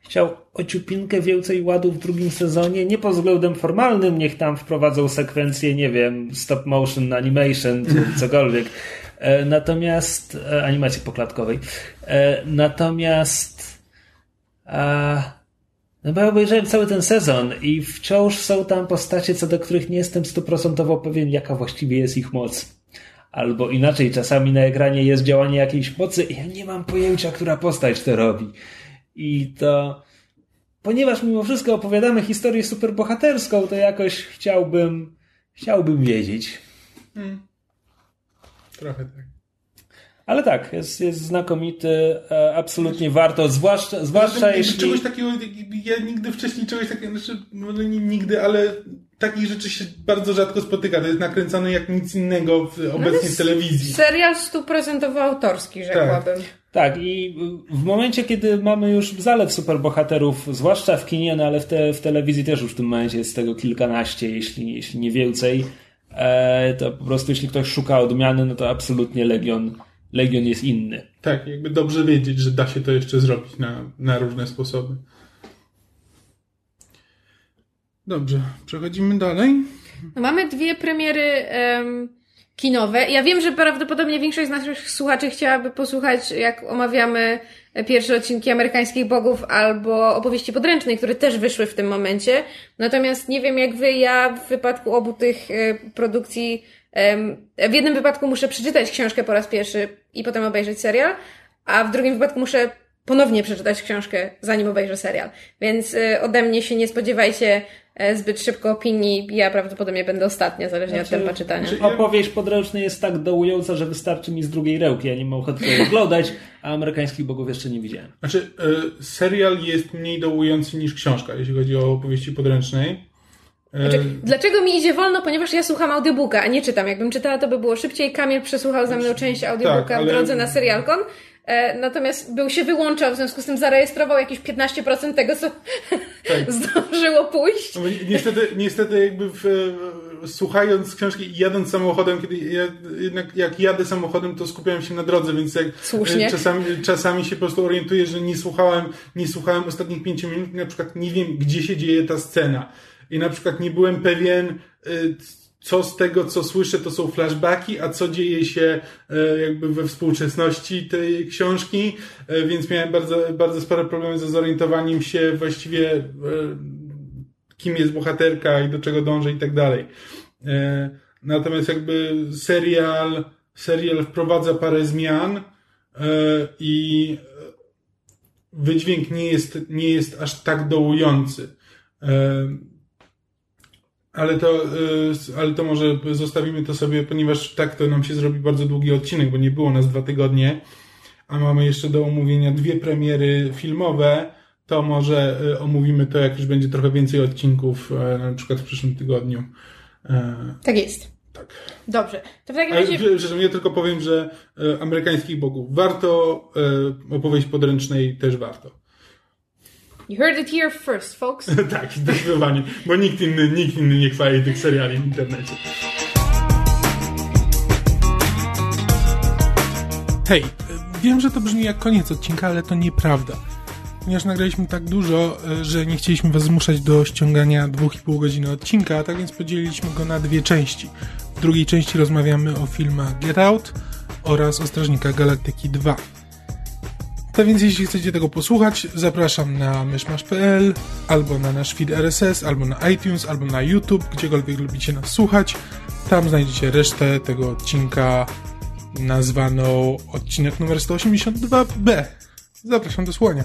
chciał ociupinkę więcej ładu w drugim sezonie. Nie pod względem formalnym, niech tam wprowadzą sekwencję, nie wiem, stop motion, animation, czy cokolwiek. E, Natomiast e, animacji poklatkowej. E, Natomiast a, no bo ja obejrzałem cały ten sezon i wciąż są tam postacie, co do których nie jestem stuprocentowo pewien, jaka właściwie jest ich moc. Albo inaczej, czasami na ekranie jest działanie jakiejś mocy i ja nie mam pojęcia, która postać to robi. I to, ponieważ mimo wszystko opowiadamy historię superbohaterską, to jakoś chciałbym, chciałbym wiedzieć. Trochę tak. Ale tak, jest, jest znakomity, e, absolutnie warto, zwłaszcza, zwłaszcza Jakby jeśli... Czegoś takiego, ja nigdy wcześniej czegoś takiego, znaczy, może nie nigdy, ale takich rzeczy się bardzo rzadko spotyka. To jest nakręcane jak nic innego w, No obecnie w telewizji. serial stuprocentowo autorski, rzekłabym. Tak, i w momencie, kiedy mamy już zalew superbohaterów, zwłaszcza w kinie, no ale w, te, w telewizji też już w tym momencie jest tego kilkanaście, jeśli, jeśli nie więcej, e, to po prostu jeśli ktoś szuka odmiany, no to absolutnie Legion, Legion jest inny. Tak, jakby dobrze wiedzieć, że da się to jeszcze zrobić na, na różne sposoby. Dobrze, przechodzimy dalej. No, mamy dwie premiery um, kinowe. Ja wiem, że prawdopodobnie większość z naszych słuchaczy chciałaby posłuchać, jak omawiamy pierwsze odcinki amerykańskich bogów albo opowieści podręcznej, które też wyszły w tym momencie. Natomiast nie wiem jak wy, ja w wypadku obu tych e, produkcji, w jednym wypadku muszę przeczytać książkę po raz pierwszy i potem obejrzeć serial, a w drugim wypadku muszę ponownie przeczytać książkę, zanim obejrzę serial. Więc e, ode mnie się nie spodziewajcie E, zbyt szybko opinii. Ja prawdopodobnie będę ostatnia, zależnie znaczy, od tempa czytania. Znaczy, opowieść podręczna jest tak dołująca, że wystarczy mi z drugiej rełki. Ja nie mam ochoty tego oglądać, a amerykańskich bogów jeszcze nie widziałem. Znaczy, y, serial jest mniej dołujący niż książka, jeśli chodzi o opowieści podręcznej. E, znaczy, dlaczego mi idzie wolno? Ponieważ ja słucham audiobooka, a nie czytam. Jakbym czytała, to by było szybciej. Kamil przesłuchał za mną część audiobooka tak, ale... w drodze na serialkon. E, natomiast był się wyłączał, w związku z tym zarejestrował jakieś 15% tego, co tak. zdążyło pójść. No, niestety, niestety jakby w, słuchając książki i jadąc samochodem, kiedy ja, jednak jak jadę samochodem, to skupiałem się na drodze, więc jak Słusznie. Czasami, czasami się po prostu orientuję, że nie słuchałem, nie słuchałem ostatnich pięciu minut, na przykład nie wiem, gdzie się dzieje ta scena. I na przykład nie byłem pewien, co z tego, co słyszę, to są flashbacki, a co dzieje się e, jakby we współczesności tej książki, e, więc miałem bardzo, bardzo spore problemy ze zorientowaniem się właściwie, e, kim jest bohaterka i do czego dąży i tak dalej. Natomiast jakby serial, serial wprowadza parę zmian i wydźwięk nie jest, nie jest aż tak dołujący. Ale to, y, ale to może zostawimy to sobie, ponieważ tak to nam się zrobi bardzo długi odcinek, bo nie było nas dwa tygodnie, a mamy jeszcze do omówienia dwie premiery filmowe, to może y, omówimy to, jak już będzie trochę więcej odcinków, e, na przykład w przyszłym tygodniu. Tak jest. Tak. Dobrze. To w takim razie... Zresztą ja tylko powiem, że amerykańskich bogów warto, opowieść podręcznej też warto. You heard it here first, folks. tak, zdecydowanie, bo nikt inny, nikt inny nie chwali tych seriali w internecie. Hej, wiem, że to brzmi jak koniec odcinka, ale to nieprawda. Ponieważ nagraliśmy tak dużo, że nie chcieliśmy Was zmuszać do ściągania 2,5 godziny odcinka, tak więc podzieliliśmy go na dwie części. W drugiej części rozmawiamy o filmach Get Out oraz o Strażnikach Galaktyki 2. Tak więc jeśli chcecie tego posłuchać, zapraszam na myszmasz.pl, albo na nasz feed RSS, albo na iTunes, albo na YouTube, gdziekolwiek lubicie nas słuchać. Tam znajdziecie resztę tego odcinka nazwaną odcinek numer 182b. Zapraszam do słuchania.